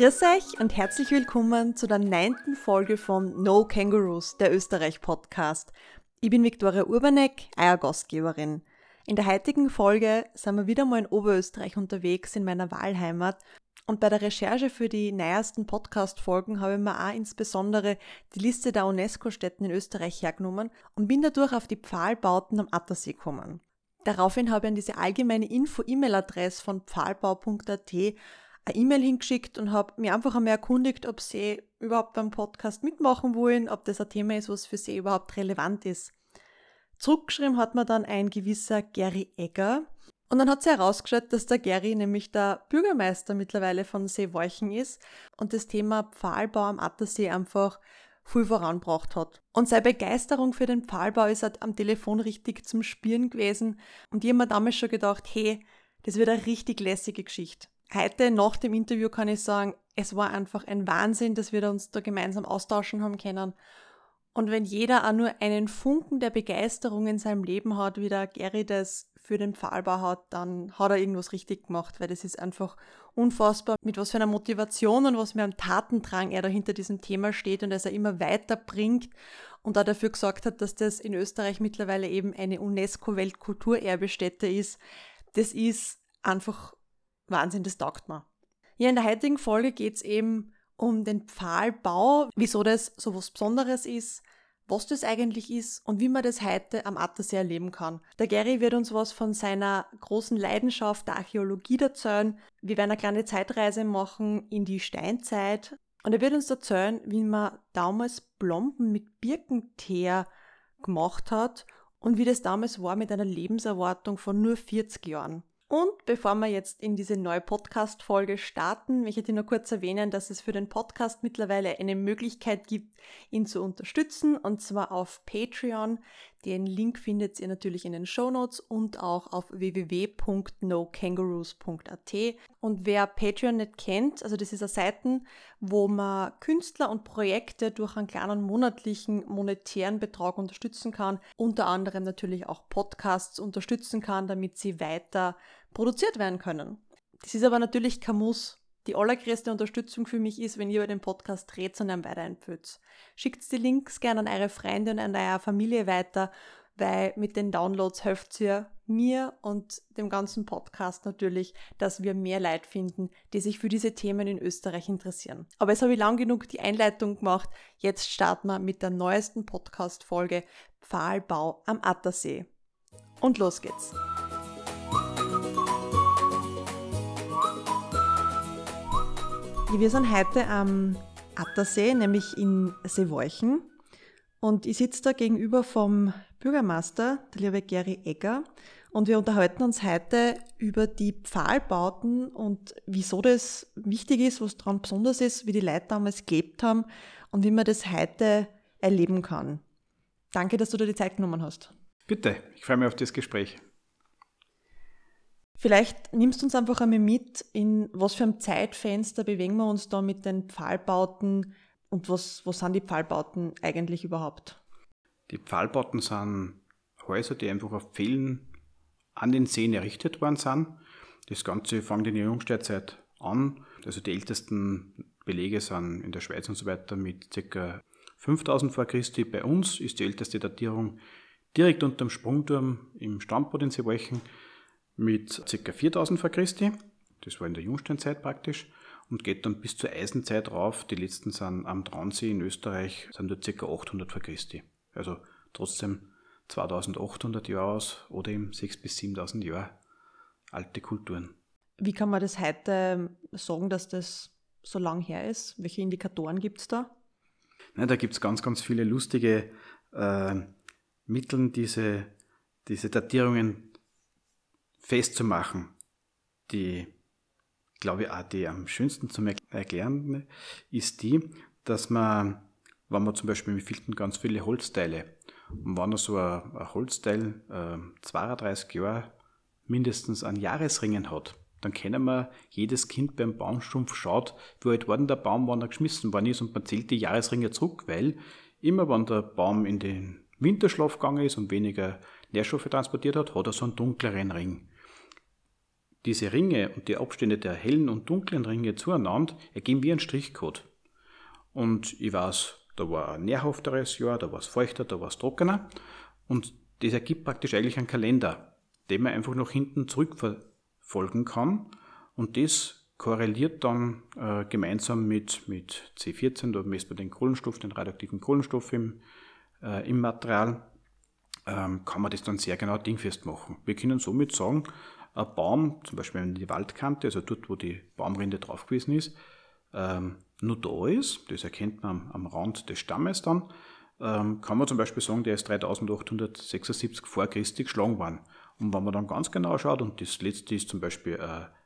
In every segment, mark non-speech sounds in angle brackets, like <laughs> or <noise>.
Grüß euch und herzlich willkommen zu der neunten Folge von No Kangaroos, der Österreich-Podcast. Ich bin Viktoria Urbanek, euer Gastgeberin. In der heutigen Folge sind wir wieder mal in Oberösterreich unterwegs, in meiner Wahlheimat. Und bei der Recherche für die neuesten Podcast-Folgen habe ich mir auch insbesondere die Liste der UNESCO-Städten in Österreich hergenommen und bin dadurch auf die Pfahlbauten am Attersee gekommen. Daraufhin habe ich an diese allgemeine Info-E-Mail-Adresse von pfahlbau.at eine E-Mail hingeschickt und habe mir einfach einmal erkundigt, ob sie überhaupt beim Podcast mitmachen wollen, ob das ein Thema ist, was für sie überhaupt relevant ist. Zurückgeschrieben hat mir dann ein gewisser Gary Egger. Und dann hat sie herausgestellt, dass der Gary nämlich der Bürgermeister mittlerweile von Seewolchen ist und das Thema Pfahlbau am Attersee einfach viel voranbracht hat. Und seine Begeisterung für den Pfahlbau ist halt am Telefon richtig zum Spielen gewesen. Und ich habe mir damals schon gedacht, hey, das wird eine richtig lässige Geschichte. Heute nach dem Interview kann ich sagen, es war einfach ein Wahnsinn, dass wir uns da gemeinsam austauschen haben können. Und wenn jeder auch nur einen Funken der Begeisterung in seinem Leben hat, wie der Gary das für den Pfahlbau hat, dann hat er irgendwas richtig gemacht, weil das ist einfach unfassbar, mit was für einer Motivation und was für einem Tatendrang er da hinter diesem Thema steht und dass er immer weiterbringt und auch dafür gesagt hat, dass das in Österreich mittlerweile eben eine UNESCO-Weltkulturerbestätte ist. Das ist einfach Wahnsinn, das taugt mir. Ja, in der heutigen Folge geht es eben um den Pfahlbau, wieso das so was Besonderes ist, was das eigentlich ist und wie man das heute am Attersee erleben kann. Der Gary wird uns was von seiner großen Leidenschaft der Archäologie erzählen. Wir werden eine kleine Zeitreise machen in die Steinzeit und er wird uns erzählen, wie man damals Blomben mit Birkenteer gemacht hat und wie das damals war mit einer Lebenserwartung von nur 40 Jahren. Und bevor wir jetzt in diese neue Podcast-Folge starten, möchte ich nur kurz erwähnen, dass es für den Podcast mittlerweile eine Möglichkeit gibt, ihn zu unterstützen, und zwar auf Patreon. Den Link findet ihr natürlich in den Show Notes und auch auf www.nokangaroos.at. Und wer Patreon nicht kennt, also das ist eine Seite, wo man Künstler und Projekte durch einen kleinen monatlichen monetären Betrag unterstützen kann, unter anderem natürlich auch Podcasts unterstützen kann, damit sie weiter produziert werden können. Das ist aber natürlich kein Muss. Die allergrößte Unterstützung für mich ist, wenn ihr über den Podcast dreht und einem weiterempfehlt. Schickt die Links gerne an eure Freunde und an eure Familie weiter, weil mit den Downloads hilft ihr mir und dem ganzen Podcast natürlich, dass wir mehr Leute finden, die sich für diese Themen in Österreich interessieren. Aber jetzt habe ich lang genug die Einleitung gemacht. Jetzt starten wir mit der neuesten Podcast-Folge Pfahlbau am Attersee. Und los geht's! Wir sind heute am Attersee, nämlich in Seewolchen. Und ich sitze da gegenüber vom Bürgermeister, der liebe Gary Egger. Und wir unterhalten uns heute über die Pfahlbauten und wieso das wichtig ist, was daran besonders ist, wie die Leute damals gelebt haben und wie man das heute erleben kann. Danke, dass du dir die Zeit genommen hast. Bitte, ich freue mich auf das Gespräch. Vielleicht nimmst du uns einfach einmal mit, in was für einem Zeitfenster bewegen wir uns da mit den Pfahlbauten und was, was sind die Pfahlbauten eigentlich überhaupt? Die Pfahlbauten sind Häuser, die einfach auf Pfählen an den Seen errichtet worden sind. Das Ganze fängt in der Jungsteinzeit an. Also die ältesten Belege sind in der Schweiz und so weiter mit ca. 5000 vor Christi. Bei uns ist die älteste Datierung direkt unter dem Sprungturm im Standbad in Seewolchen mit ca. 4000 vor Christi. Das war in der Jungsteinzeit praktisch und geht dann bis zur Eisenzeit rauf. Die letzten sind am Traunsee in Österreich, sind dort ca. 800 vor Christi. Also trotzdem 2800 Jahre aus oder eben 6.000 bis 7.000 Jahre alte Kulturen. Wie kann man das heute sagen, dass das so lang her ist? Welche Indikatoren gibt es da? Na, da gibt es ganz, ganz viele lustige äh, Mittel, diese, diese Datierungen festzumachen. Die, glaube ich, auch die am schönsten zum Erklären ist die, dass man, wenn man zum Beispiel, wir filten ganz viele Holzteile. Und wenn er so ein, ein Holzteil äh, 32 Jahre mindestens an Jahresringen hat, dann kennen wir, jedes Kind beim Baumstumpf schaut, wie alt war der Baum, wann er geschmissen worden ist und man zählt die Jahresringe zurück, weil immer wenn der Baum in den Winterschlaf gegangen ist und weniger Nährstoffe transportiert hat, hat er so einen dunkleren Ring. Diese Ringe und die Abstände der hellen und dunklen Ringe zueinander ergeben wie ein Strichcode. Und ich weiß, da war ein nährhafteres Jahr, da war es feuchter, da war es trockener. Und das ergibt praktisch eigentlich einen Kalender, den man einfach nach hinten zurückverfolgen kann. Und das korreliert dann äh, gemeinsam mit, mit C14, da misst man den Kohlenstoff, den radioaktiven Kohlenstoff im, äh, im Material, ähm, kann man das dann sehr genau dingfest machen. Wir können somit sagen, ein Baum, zum Beispiel an die Waldkante, also dort, wo die Baumrinde drauf gewesen ist, ähm, nur da ist, das erkennt man am, am Rand des Stammes dann, ähm, kann man zum Beispiel sagen, der ist 3876 vor Christi geschlagen worden. Und wenn man dann ganz genau schaut, und das letzte ist zum Beispiel äh,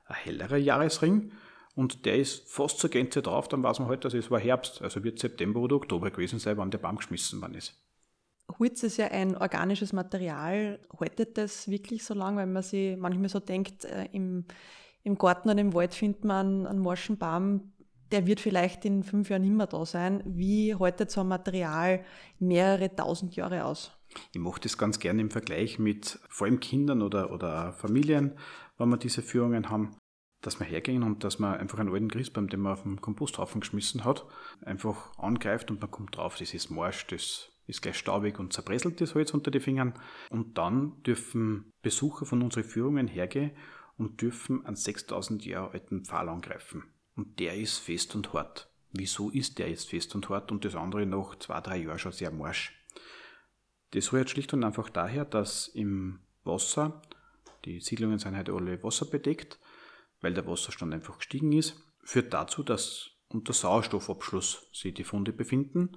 ein hellerer Jahresring, und der ist fast zur Gänze drauf, dann weiß man halt, dass es war Herbst, also wird September oder Oktober gewesen sein, wann der Baum geschmissen worden ist. Holz ist ja ein organisches Material. Haltet das wirklich so lang, weil man sich manchmal so denkt, äh, im, im Garten oder im Wald findet man einen morschen Baum, der wird vielleicht in fünf Jahren mehr da sein. Wie haltet so ein Material mehrere tausend Jahre aus? Ich mache das ganz gerne im Vergleich mit vor allem Kindern oder, oder Familien, wenn wir diese Führungen haben, dass wir hergehen und dass man einfach einen alten Christbaum, den man auf dem Komposthaufen geschmissen hat, einfach angreift und man kommt drauf, das ist morsch, das ist gleich staubig und zerbröselt das Holz unter den Fingern. Und dann dürfen Besucher von unseren Führungen hergehen und dürfen einen 6000 Jahre alten Pfahl angreifen. Und der ist fest und hart. Wieso ist der jetzt fest und hart und das andere noch zwei, drei Jahre schon sehr morsch? Das rührt schlicht und einfach daher, dass im Wasser, die Siedlungen sind heute alle wasserbedeckt, weil der Wasserstand einfach gestiegen ist, führt dazu, dass unter Sauerstoffabschluss sich die Funde befinden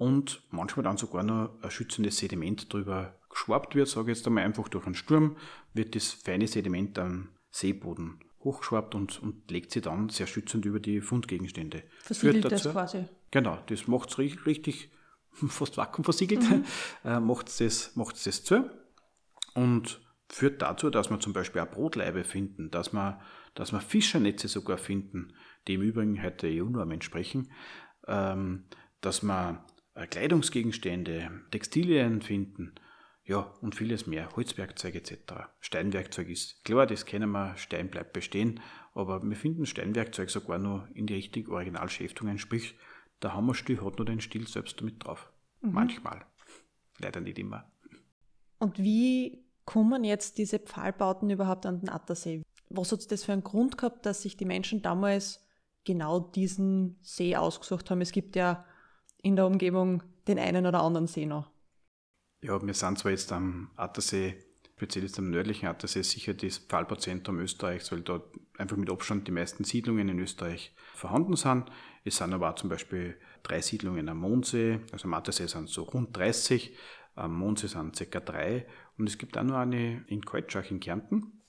und manchmal dann sogar noch ein schützendes Sediment drüber geschwabt wird, sage ich jetzt einmal einfach durch einen Sturm, wird das feine Sediment am Seeboden hochgeschwappt und, und legt sie dann sehr schützend über die Fundgegenstände. Versiegelt dazu, das quasi. Genau, das macht es richtig, richtig, <laughs> fast vakuumversiegelt, mhm. <laughs> äh, macht es das, das zu und führt dazu, dass wir zum Beispiel auch Brotleibe finden, dass wir, dass wir Fischernetze sogar finden, die im Übrigen heute EU-Norm entsprechen, ähm, dass äh, Kleidungsgegenstände, Textilien finden, ja, und vieles mehr, Holzwerkzeug etc. Steinwerkzeug ist klar, das kennen wir, Stein bleibt bestehen, aber wir finden Steinwerkzeug sogar nur in die richtigen Originalschäftungen, sprich, der Hammerstiel hat nur den Stil selbst damit drauf. Mhm. Manchmal. Leider nicht immer. Und wie kommen jetzt diese Pfahlbauten überhaupt an den Attersee? Was hat das für einen Grund gehabt, dass sich die Menschen damals genau diesen See ausgesucht haben? Es gibt ja in der Umgebung den einen oder anderen See noch? Ja, wir sind zwar jetzt am Attersee, speziell jetzt am nördlichen Attersee, sicher das Pfahlbauzentrum Österreichs, weil dort einfach mit Abstand die meisten Siedlungen in Österreich vorhanden sind. Es sind aber auch zum Beispiel drei Siedlungen am Mondsee, also am Attersee sind es so rund 30, am Mondsee sind ca. drei und es gibt auch noch eine in Keutschach in Kärnten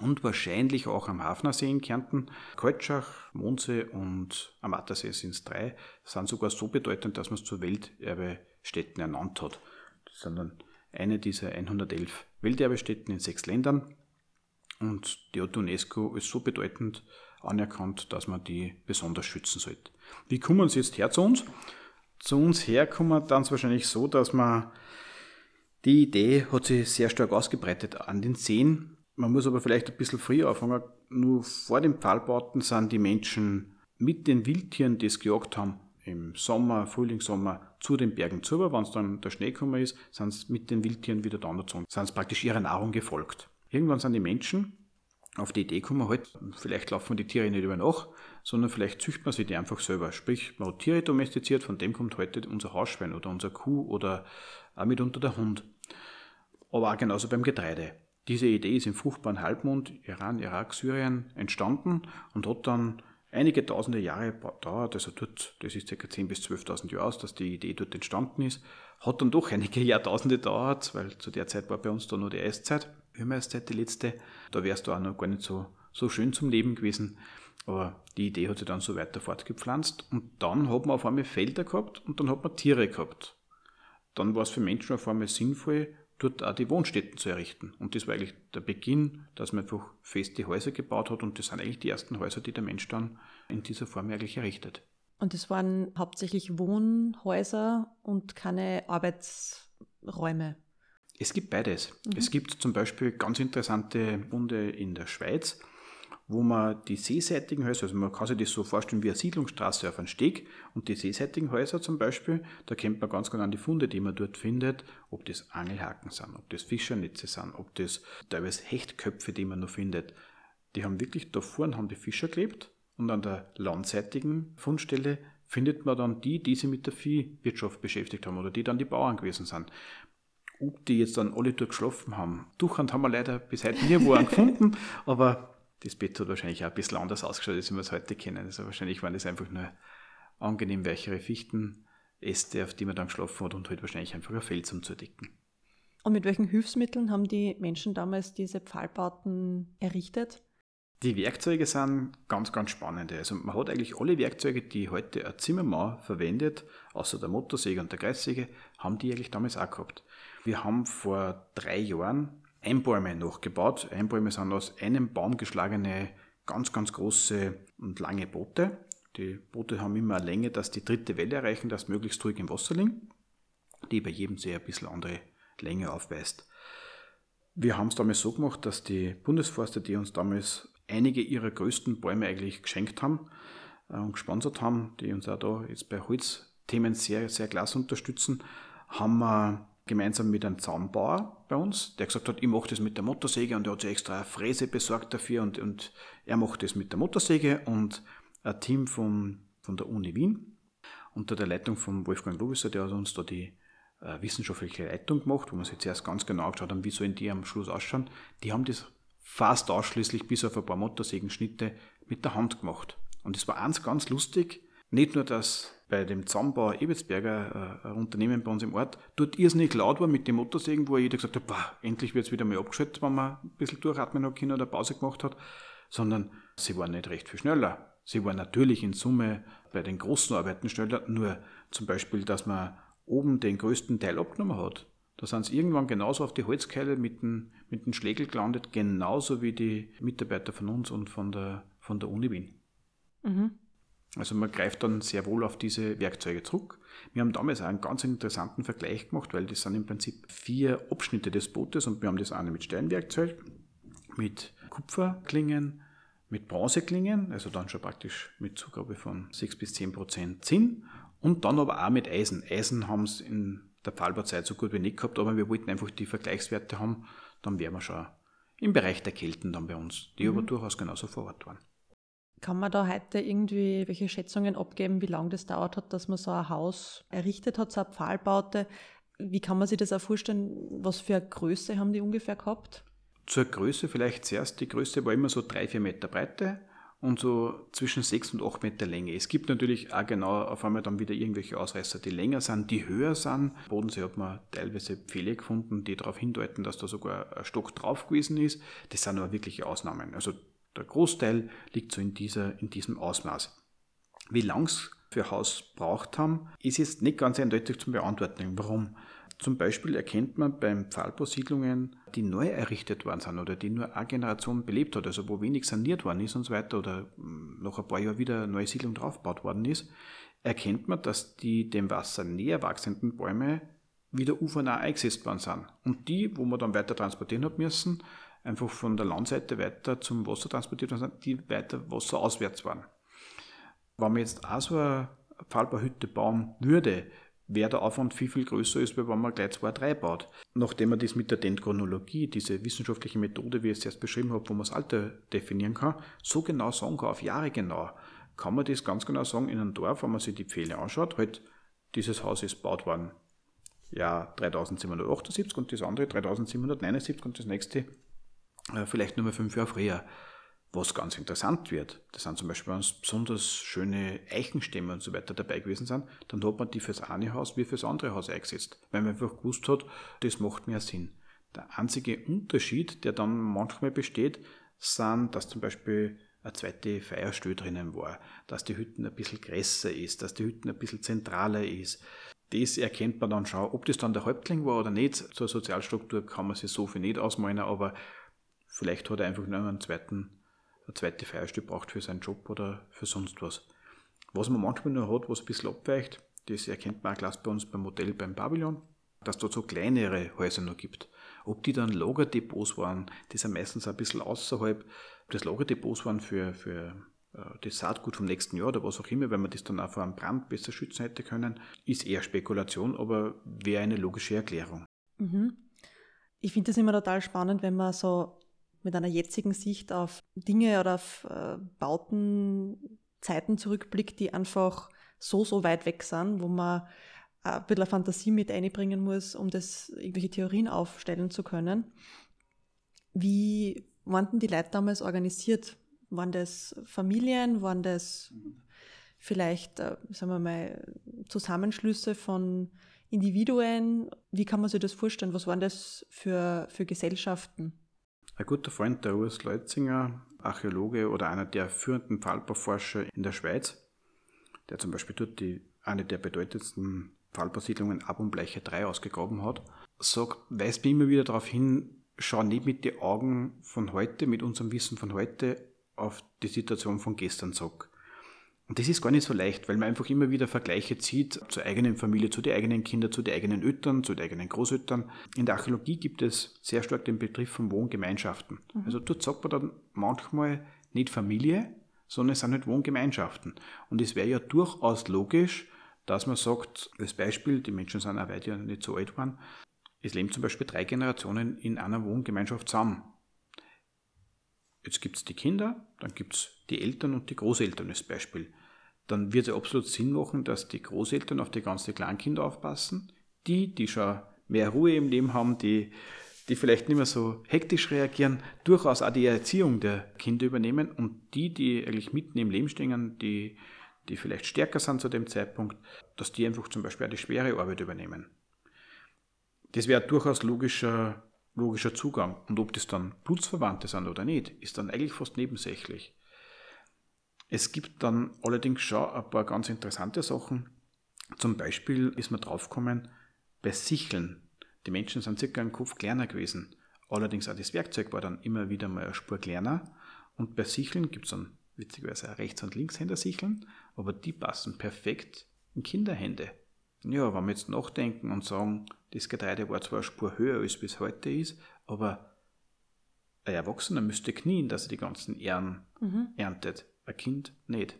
und wahrscheinlich auch am Hafnersee in Kärnten. Keutschach, Mondsee und am Attersee sind es drei, sind sogar so bedeutend, dass man es zur Welterbestätten ernannt hat. Das sind dann eine dieser 111 Welterbestätten in sechs Ländern. Und die hat UNESCO ist so bedeutend anerkannt, dass man die besonders schützen sollte. Wie kommen sie jetzt her zu uns? Zu uns her kommen dann wahrscheinlich so, dass man die Idee hat sich sehr stark ausgebreitet an den Seen man muss aber vielleicht ein bisschen früher anfangen. Nur vor den Pfahlbauten sind die Menschen mit den Wildtieren, die es gejagt haben, im Sommer, Frühling, Sommer zu den Bergen zu. Wenn es dann der Schnee gekommen ist, sind sie mit den Wildtieren wieder da gezogen, sind sie praktisch ihrer Nahrung gefolgt. Irgendwann sind die Menschen auf die Idee gekommen, halt, vielleicht laufen die Tiere nicht über nach, sondern vielleicht züchtet man sie die einfach selber. Sprich, man hat Tiere domestiziert, von dem kommt heute unser Hausschwein oder unser Kuh oder auch mitunter der Hund. Aber auch genauso beim Getreide. Diese Idee ist im fruchtbaren Halbmond Iran, Irak, Syrien entstanden und hat dann einige tausende Jahre gedauert, also dort, das ist ca. 10.000 bis 12.000 Jahre aus, dass die Idee dort entstanden ist, hat dann doch <laughs> einige Jahrtausende gedauert, weil zu der Zeit war bei uns da nur die Eiszeit, Höhmeiszeit die letzte, da wärst du auch noch gar nicht so, so schön zum Leben gewesen, aber die Idee hat sich dann so weiter fortgepflanzt und dann hat man auf einmal Felder gehabt und dann hat man Tiere gehabt. Dann war es für Menschen auf einmal sinnvoll, dort auch die Wohnstätten zu errichten. Und das war eigentlich der Beginn, dass man einfach feste Häuser gebaut hat und das sind eigentlich die ersten Häuser, die der Mensch dann in dieser Form eigentlich errichtet. Und das waren hauptsächlich Wohnhäuser und keine Arbeitsräume. Es gibt beides. Mhm. Es gibt zum Beispiel ganz interessante Funde in der Schweiz, wo man die seeseitigen Häuser, also man kann sich das so vorstellen wie eine Siedlungsstraße auf einem Steg und die seeseitigen Häuser zum Beispiel, da kennt man ganz genau die Funde, die man dort findet, ob das Angelhaken sind, ob das Fischernetze sind, ob das teilweise Hechtköpfe, die man noch findet. Die haben wirklich da vorne haben die Fischer gelebt und an der landseitigen Fundstelle findet man dann die, die sich mit der Viehwirtschaft beschäftigt haben oder die dann die Bauern gewesen sind ob die jetzt dann alle dort geschlafen haben. Durchhand haben wir leider bis heute nie wo gefunden, <laughs> aber das Bett hat wahrscheinlich auch ein bisschen anders ausgeschaut, als wir es heute kennen. Also wahrscheinlich waren das einfach nur angenehm weichere Fichtenäste, auf die man dann geschlafen hat und halt wahrscheinlich einfach ein Fell zum Zudecken. Und mit welchen Hilfsmitteln haben die Menschen damals diese Pfahlbauten errichtet? Die Werkzeuge sind ganz, ganz spannende. Also man hat eigentlich alle Werkzeuge, die heute ein Zimmermann verwendet, außer der Motorsäge und der Kreissäge, haben die eigentlich damals auch gehabt. Wir haben vor drei Jahren Einbäume nachgebaut. Einbäume sind aus einem Baum geschlagene, ganz, ganz große und lange Boote. Die Boote haben immer eine Länge, dass die dritte Welle erreichen, dass möglichst ruhig im Wasser liegen, die bei jedem See ein bisschen andere Länge aufweist. Wir haben es damals so gemacht, dass die Bundesforster, die uns damals einige ihrer größten Bäume eigentlich geschenkt haben äh, und gesponsert haben, die uns auch da jetzt bei Holzthemen sehr, sehr klasse unterstützen, haben wir gemeinsam mit einem Zaunbauer bei uns, der gesagt hat, ich mache das mit der Motorsäge und er hat sich extra eine Fräse besorgt dafür und, und er macht das mit der Motorsäge und ein Team von, von der Uni Wien unter der Leitung von Wolfgang Lovisser, der hat uns da die äh, wissenschaftliche Leitung gemacht, wo wir sich zuerst ganz genau angeschaut haben, wie sollen die am Schluss ausschauen. Die haben das fast ausschließlich bis auf ein paar Motorsägenschnitte mit der Hand gemacht. Und es war eins ganz lustig, nicht nur, dass bei dem Zaunbauer Ebetsberger, äh, ein Unternehmen bei uns im Ort, dort irrsinnig laut war mit den Motorsägen, wo jeder gesagt hat, boah, endlich wird es wieder mal abgeschaltet, wenn man ein bisschen durchatmen hat können oder Pause gemacht hat, sondern sie waren nicht recht viel schneller. Sie waren natürlich in Summe bei den großen Arbeiten schneller, nur zum Beispiel, dass man oben den größten Teil abgenommen hat. Da sind sie irgendwann genauso auf die Holzkeile mit dem, mit Schlägel gelandet, genauso wie die Mitarbeiter von uns und von der, von der Uni Wien. Mhm. Also man greift dann sehr wohl auf diese Werkzeuge zurück. Wir haben damals auch einen ganz interessanten Vergleich gemacht, weil das sind im Prinzip vier Abschnitte des Bootes und wir haben das eine mit Steinwerkzeug, mit Kupferklingen, mit Bronzeklingen, also dann schon praktisch mit Zugabe von 6 bis 10 Prozent Zinn und dann aber auch mit Eisen. Eisen haben es in der Pfahlbauzeit so gut wie nicht gehabt, aber wir wollten einfach die Vergleichswerte haben, dann wären wir schon im Bereich der Kelten dann bei uns, die mhm. aber durchaus genauso vor Ort waren. Kann man da heute irgendwie welche Schätzungen abgeben, wie lange das dauert hat, dass man so ein Haus errichtet hat, so eine Pfahlbaute? Wie kann man sich das auch vorstellen? Was für eine Größe haben die ungefähr gehabt? Zur Größe vielleicht zuerst. Die Größe war immer so drei, vier Meter Breite und so zwischen sechs und acht Meter Länge. Es gibt natürlich auch genau auf einmal dann wieder irgendwelche Ausreißer, die länger sind, die höher sind. Bodensee hat man teilweise Pfähle gefunden, die darauf hindeuten, dass da sogar ein Stock drauf gewesen ist. Das sind aber wirkliche Ausnahmen. Also der Großteil liegt so in, dieser, in diesem Ausmaß. Wie lang es für Haus braucht haben, ist jetzt nicht ganz eindeutig zu beantworten. Warum? Zum Beispiel erkennt man beim Pfahlbausiedlungen, die neu errichtet worden sind oder die nur eine Generation belebt hat, also wo wenig saniert worden ist und so weiter oder hm, noch ein paar Jahre wieder eine neue Siedlung draufgebaut worden ist, erkennt man, dass die dem Wasser näher wachsenden Bäume wieder ufernah eingesetzt worden sind. Und die, wo man dann weiter transportieren hat müssen, einfach von der Landseite weiter zum Wasser transportiert worden sind, die weiter wasserauswärts waren. Wenn man jetzt auch so eine Pfahlbauhütte bauen würde, wäre der Aufwand viel, viel größer, als wenn man gleich zwei, drei baut. Nachdem man das mit der Dendronologie, diese wissenschaftliche Methode, wie ich es erst beschrieben habe, wo man das Alter definieren kann, so genau sagen kann, auf Jahre genau, kann man das ganz genau sagen in einem Dorf, wenn man sich die Pfähle anschaut, halt, dieses Haus ist gebaut worden Jahr 3778 und das andere 3779 und das nächste vielleicht nur mal fünf Jahre früher. Was ganz interessant wird, das sind zum Beispiel, wenn es besonders schöne Eichenstämme und so weiter dabei gewesen sind, dann hat man die fürs eine Haus wie fürs andere Haus eingesetzt, weil man einfach gewusst hat, das macht mehr Sinn. Der einzige Unterschied, der dann manchmal besteht, sind, dass zum Beispiel eine zweite Feierstelle drinnen war, dass die Hütten ein bisschen größer ist, dass die Hütten ein bisschen zentraler ist. Das erkennt man dann schon. Ob das dann der Häuptling war oder nicht, zur Sozialstruktur kann man sich so viel nicht ausmalen, aber Vielleicht hat er einfach nur einen zweiten, eine zweite Feierstelle braucht für seinen Job oder für sonst was. Was man manchmal nur hat, was ein bisschen abweicht, das erkennt man auch klasse bei uns beim Modell beim Pavillon. dass dort so kleinere Häuser noch gibt. Ob die dann Lagerdepots waren, die sind meistens ein bisschen außerhalb, ob das Lagerdepots waren für, für äh, das Saatgut vom nächsten Jahr oder was auch immer, wenn man das dann auch vor einem Brand besser schützen hätte können, ist eher Spekulation, aber wäre eine logische Erklärung. Mhm. Ich finde das immer total spannend, wenn man so mit einer jetzigen Sicht auf Dinge oder auf äh, Bauten, Zeiten zurückblickt, die einfach so, so weit weg sind, wo man ein bisschen Fantasie mit einbringen muss, um das irgendwelche Theorien aufstellen zu können. Wie waren denn die Leute damals organisiert? Waren das Familien? Waren das vielleicht, äh, sagen wir mal, Zusammenschlüsse von Individuen? Wie kann man sich das vorstellen? Was waren das für, für Gesellschaften? Ein guter Freund, der Urs Leutzinger, Archäologe oder einer der führenden Pfahlbauforscher in der Schweiz, der zum Beispiel dort die, eine der bedeutendsten Pfahlbausiedlungen Ab und Bleiche 3 ausgegraben hat, sagt, weist mir immer wieder darauf hin, schau nicht mit den Augen von heute, mit unserem Wissen von heute auf die Situation von gestern zurück. Und das ist gar nicht so leicht, weil man einfach immer wieder Vergleiche zieht zur eigenen Familie, zu den eigenen Kindern, zu den eigenen Eltern, zu den eigenen Großeltern. In der Archäologie gibt es sehr stark den Begriff von Wohngemeinschaften. Mhm. Also dort sagt man dann manchmal nicht Familie, sondern es sind halt Wohngemeinschaften. Und es wäre ja durchaus logisch, dass man sagt, als Beispiel, die Menschen sind auch weit ja nicht so alt geworden, es leben zum Beispiel drei Generationen in einer Wohngemeinschaft zusammen. Jetzt gibt es die Kinder, dann gibt es die Eltern und die Großeltern als Beispiel. Dann wird es absolut Sinn machen, dass die Großeltern auf die ganzen Kleinkinder aufpassen. Die, die schon mehr Ruhe im Leben haben, die, die vielleicht nicht mehr so hektisch reagieren, durchaus auch die Erziehung der Kinder übernehmen und die, die eigentlich mitten im Leben stehen, die, die vielleicht stärker sind zu dem Zeitpunkt, dass die einfach zum Beispiel auch die schwere Arbeit übernehmen. Das wäre durchaus logischer logischer Zugang. Und ob das dann Blutsverwandte sind oder nicht, ist dann eigentlich fast nebensächlich. Es gibt dann allerdings schon ein paar ganz interessante Sachen. Zum Beispiel ist man draufgekommen, bei Sicheln. Die Menschen sind circa einen Kopf kleiner gewesen. Allerdings auch das Werkzeug war dann immer wieder mal eine Spur kleiner. Und bei Sicheln gibt es dann witzigerweise Rechts- und Linkshänder-Sicheln, aber die passen perfekt in Kinderhände. Ja, wenn wir jetzt nachdenken und sagen, das Getreide war zwar eine Spur höher, als es heute ist, aber ein Erwachsener müsste knien, dass er die ganzen Ähren mhm. erntet. Ein Kind nicht.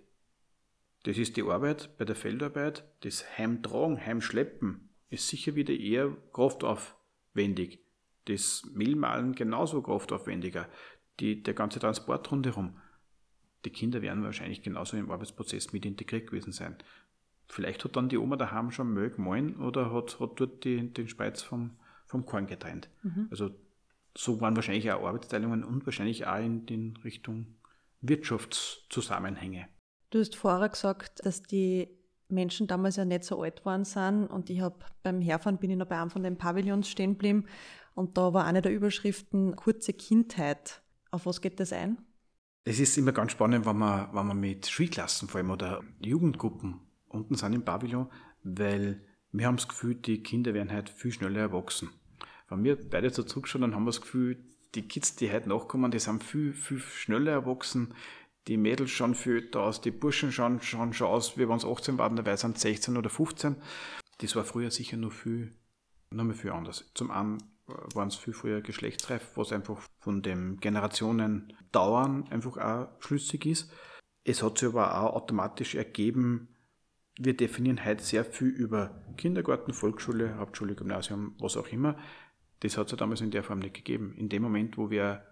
Das ist die Arbeit bei der Feldarbeit, das Heimtragen, Heimschleppen ist sicher wieder eher kraftaufwendig. Das Mehlmahlen genauso kraftaufwendiger. Die, der ganze Transport rundherum. Die Kinder werden wahrscheinlich genauso im Arbeitsprozess mit integriert gewesen sein. Vielleicht hat dann die Oma daheim schon Müll gemahlen oder hat, hat dort die, den Speiz vom, vom Korn getrennt. Mhm. Also so waren wahrscheinlich auch Arbeitsteilungen und wahrscheinlich auch in, in Richtung Wirtschaftszusammenhänge. Du hast vorher gesagt, dass die Menschen damals ja nicht so alt waren sind und ich habe beim Herfahren bin ich noch bei einem von den Pavillons stehen geblieben und da war eine der Überschriften kurze Kindheit. Auf was geht das ein? Es ist immer ganz spannend, wenn man, wenn man mit Schulklassen vor allem oder Jugendgruppen unten sind im Pavillon, weil wir haben das Gefühl, die Kinder werden halt viel schneller erwachsen. Wenn wir beide so zurückschauen, dann haben wir das Gefühl, die Kids, die heute nachkommen, die sind viel, viel schneller erwachsen. Die Mädels schauen viel älter aus, die Burschen schauen, schauen schon aus, wie wenn sie 18 waren, dabei sind 16 oder 15. Das war früher sicher noch viel, noch mal viel anders. Zum einen waren es viel früher geschlechtsreif, was einfach von dem Generationen Dauern einfach auch schlüssig ist. Es hat sich aber auch automatisch ergeben, wir definieren heute sehr viel über Kindergarten, Volksschule, Hauptschule, Gymnasium, was auch immer. Das hat es ja damals in der Form nicht gegeben. In dem Moment, wo wir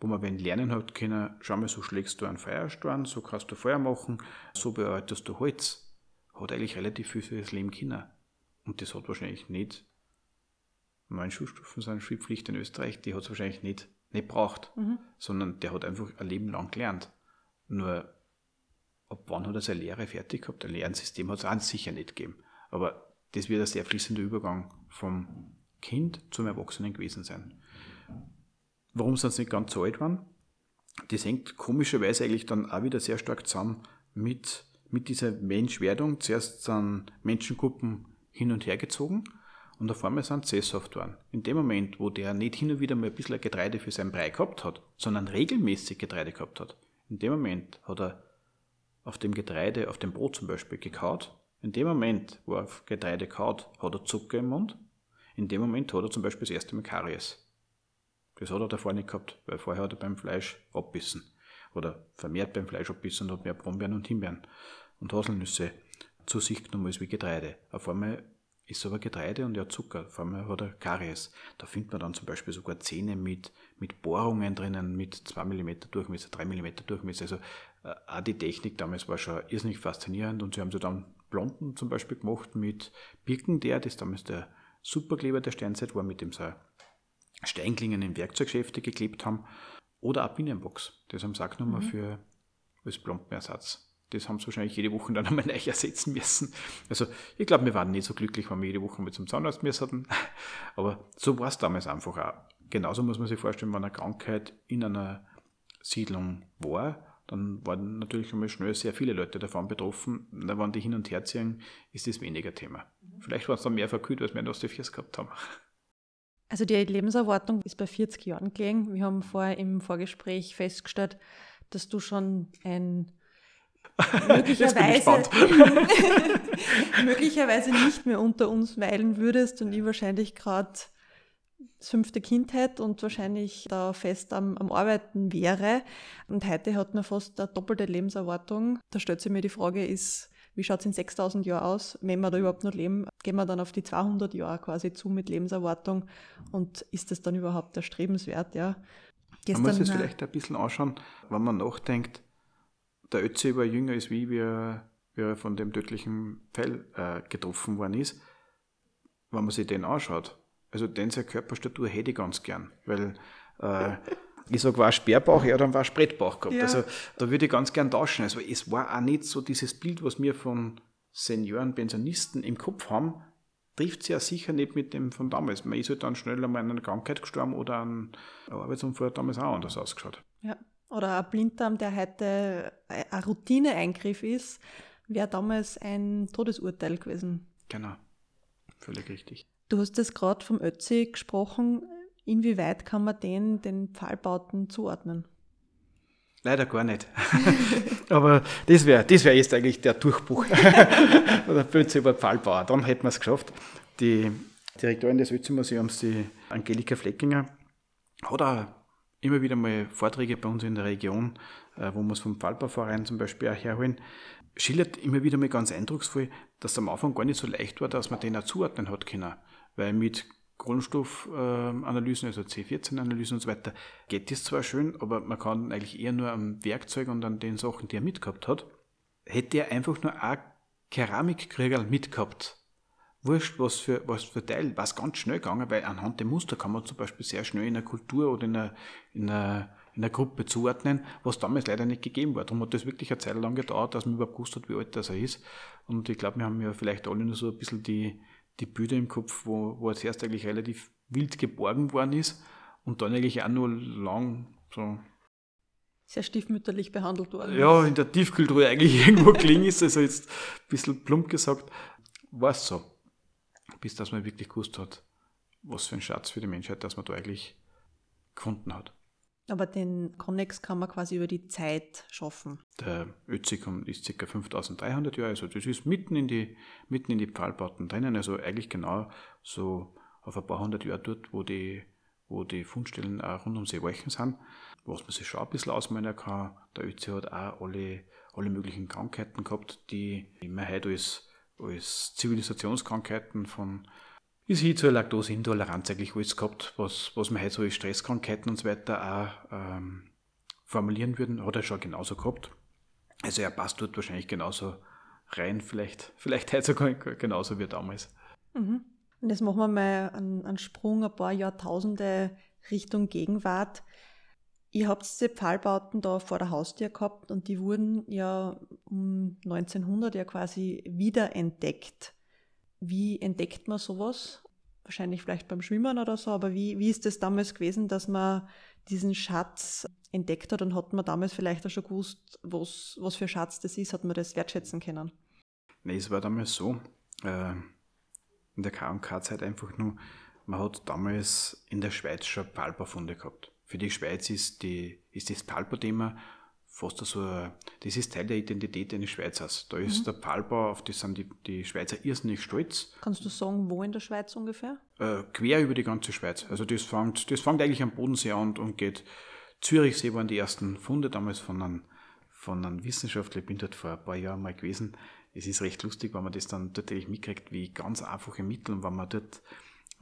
wo man wenn lernen hat können, schau mal, so schlägst du einen Feuerstein, so kannst du Feuer machen, so bearbeitest du Holz, hat eigentlich relativ viel für das Leben Kinder. Und das hat wahrscheinlich nicht, neun Schulstufen sind Schulpflicht in Österreich, die hat es wahrscheinlich nicht, nicht braucht, mhm. sondern der hat einfach ein Leben lang gelernt. Nur ab wann hat er seine Lehre fertig gehabt? Ein Lernsystem hat es auch sicher nicht gegeben. Aber das wird ein sehr fließender Übergang vom Kind zum Erwachsenen gewesen sein. Warum sind sie nicht ganz so alt waren? Das hängt komischerweise eigentlich dann auch wieder sehr stark zusammen mit, mit dieser Menschwerdung. Zuerst sind Menschengruppen hin und her gezogen und auf einmal sind sie sesshaft geworden. In dem Moment, wo der nicht hin und wieder mal ein bisschen Getreide für seinen Brei gehabt hat, sondern regelmäßig Getreide gehabt hat, in dem Moment hat er auf dem Getreide, auf dem Brot zum Beispiel gekaut. In dem Moment, wo er auf Getreide kaut, hat er Zucker im Mund. In dem Moment hat er zum Beispiel das erste Mal Karies. Das hat er davor nicht gehabt, weil vorher hat er beim Fleisch abbissen. Oder vermehrt beim Fleisch abbissen und hat mehr Brombeeren und Himbeeren und Haselnüsse zu sich genommen als wie Getreide. Auf einmal ist aber Getreide und ja Zucker, vor allem hat er Karies. Da findet man dann zum Beispiel sogar Zähne mit, mit Bohrungen drinnen, mit 2 mm Durchmesser, 3 mm Durchmesser. Also auch die Technik damals war schon irrsinnig faszinierend und sie haben so dann Blonden zum Beispiel gemacht mit Birkenteer, das damals der Superkleber der Steinzeit war, mit dem sie Steinklingen in Werkzeugschäfte geklebt haben. Oder auch Binnenbox, das haben sie auch genommen mhm. für, als Blombenersatz das haben sie wahrscheinlich jede Woche dann <laughs> einmal neu ersetzen müssen. Also ich glaube, wir waren nicht so glücklich, wenn wir jede Woche mit zum Zahnarzt müssen. <laughs> Aber so war es damals einfach auch. Genauso muss man sich vorstellen, wenn eine Krankheit in einer Siedlung war, dann waren natürlich einmal schnell sehr viele Leute davon betroffen. Da waren die hin und her ziehen, ist das weniger Thema. Vielleicht waren es dann mehr verkühlt, als wir in Ostefiers gehabt haben. Also die Lebenserwartung ist bei 40 Jahren gelegen. Wir haben vorher im Vorgespräch festgestellt, dass du schon ein <laughs> möglicherweise, <laughs> möglicherweise nicht mehr unter uns weilen würdest und ich wahrscheinlich gerade das fünfte Kind hätte und wahrscheinlich da fest am, am Arbeiten wäre. Und heute hat man fast eine doppelte Lebenserwartung. Da stellt sich mir die Frage, ist, wie schaut es in 6000 Jahren aus? Wenn wir da überhaupt noch leben, gehen wir dann auf die 200 Jahre quasi zu mit Lebenserwartung und ist das dann überhaupt erstrebenswert? Ja? man muss es vielleicht ein bisschen anschauen, wenn man nachdenkt, der Ötzi war jünger als wie, wie er, wie er von dem tödlichen Pfeil äh, getroffen worden ist. Wenn man sich den anschaut, also den seine Körperstatur hätte ich ganz gern, weil äh, <laughs> ich sage, war Sperrbauch, er dann war Sprettbauch gehabt. Ja. Also da würde ich ganz gern tauschen. Also es war auch nicht so dieses Bild, was wir von Senioren, Pensionisten im Kopf haben, trifft sich ja sicher nicht mit dem von damals. Man ist halt dann schnell einmal an einer Krankheit gestorben oder an einem Arbeitsunfall hat damals auch anders ausgeschaut. Ja. Oder ein Blinddarm, der heute ein Routineeingriff ist, wäre damals ein Todesurteil gewesen. Genau, völlig richtig. Du hast es gerade vom Ötzi gesprochen. Inwieweit kann man den den Pfahlbauten zuordnen? Leider gar nicht. <laughs> Aber das wäre das wär jetzt eigentlich der Durchbruch. <laughs> Oder Ötzi über Pfahlbauer. Dann hätten wir es geschafft. Die Direktorin des Ötzi-Museums, die Angelika Fleckinger, hat auch immer wieder mal Vorträge bei uns in der Region, äh, wo wir es vom Fallbauverein zum Beispiel auch herholen, schildert immer wieder mal ganz eindrucksvoll, dass es am Anfang gar nicht so leicht war, dass man den auch zuordnen hat können. Weil mit Kohlenstoffanalysen, also C14-Analysen und so weiter, geht das zwar schön, aber man kann eigentlich eher nur am Werkzeug und an den Sachen, die er mitgehabt hat. Hätte er einfach nur ein Keramikkriegerl mitgehabt, wurscht, was für, was für Teil, was ganz schnell gegangen, weil anhand der Muster kann man zum Beispiel sehr schnell in einer Kultur oder in einer, in einer, in einer Gruppe zuordnen, was damals leider nicht gegeben war. Darum hat das wirklich eine Zeit lang gedauert, dass man überhaupt gewusst hat, wie alt das er ist. Und ich glaube, wir haben ja vielleicht alle nur so ein bisschen die, die Bilder im Kopf, wo, wo er zuerst eigentlich relativ wild geborgen worden ist und dann eigentlich auch nur lang so sehr stiefmütterlich behandelt worden. Ja, in der Tiefkultur eigentlich <laughs> irgendwo gelingen ist, also jetzt ein bisschen plump gesagt, war es so bis dass man wirklich gewusst hat, was für ein Schatz für die Menschheit, dass man da eigentlich gefunden hat. Aber den Connex kann man quasi über die Zeit schaffen. Der Ötzikum ist ca. 5300 Jahre, also das ist mitten in die, mitten in die Pfahlbauten drinnen, also eigentlich genau so auf ein paar hundert Jahre dort, wo die, wo die Fundstellen auch rund um Seewalchen sind. Was man sich schon ein bisschen ausmalen kann, der Ötzi hat auch alle, alle möglichen Krankheiten gehabt, die man heute als als Zivilisationskrankheiten von bis hin zur Laktoseintoleranz eigentlich alles gehabt, was, was man heute so als Stresskrankheiten und so weiter auch ähm, formulieren würden, hat er schon genauso gehabt. Also er passt dort wahrscheinlich genauso rein, vielleicht, <laughs> vielleicht heute sogar genauso wie damals. Mhm. Und jetzt machen wir mal einen, einen Sprung ein paar Jahrtausende Richtung Gegenwart. Ihr habt diese Pfahlbauten da vor der Haustür gehabt und die wurden ja um 1900 ja quasi wiederentdeckt. Wie entdeckt man sowas? Wahrscheinlich vielleicht beim Schwimmen oder so, aber wie, wie ist es damals gewesen, dass man diesen Schatz entdeckt hat und hat man damals vielleicht auch schon gewusst, was, was für Schatz das ist? Hat man das wertschätzen können? Nein, es war damals so, äh, in der K&K-Zeit einfach nur, man hat damals in der Schweiz schon Pfahlbaufunde gehabt. Für die Schweiz ist, die, ist das Palpo-Thema fast so, das ist Teil der Identität eines Schweizers. Da ist mhm. der Pfahlbau, auf das sind die, die Schweizer irrsinnig stolz. Kannst du sagen, wo in der Schweiz ungefähr? Äh, quer über die ganze Schweiz. Also das fängt, das fängt eigentlich am Bodensee an und geht. Zürichsee waren die ersten Funde damals von einem, von einem Wissenschaftler. Ich bin dort vor ein paar Jahren mal gewesen. Es ist recht lustig, wenn man das dann natürlich mitkriegt, wie ganz einfache Mittel, und wenn man dort,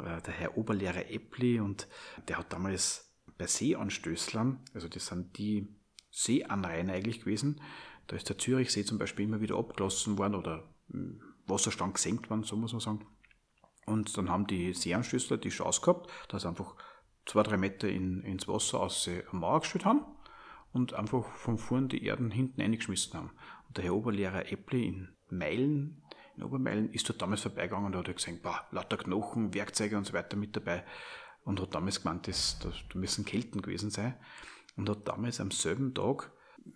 äh, der Herr Oberlehrer Eppli, und der hat damals bei Seeanstößlern, also das sind die Seeanrainer eigentlich gewesen. Da ist der Zürichsee zum Beispiel immer wieder abgelassen worden oder hm, Wasserstand gesenkt worden, so muss man sagen. Und dann haben die Seeanstößler die Chance gehabt, dass sie einfach zwei, drei Meter in, ins Wasser aus der Mauer gestellt haben und einfach von vorn die Erden hinten eingeschmissen haben. Und der Herr Oberlehrer Eppli in Meilen, in Obermeilen, ist dort damals vorbeigegangen und hat gesehen, boah, lauter Knochen, Werkzeuge und so weiter mit dabei. Und hat damals gemeint, das, das müssen Kelten gewesen sein und hat damals am selben Tag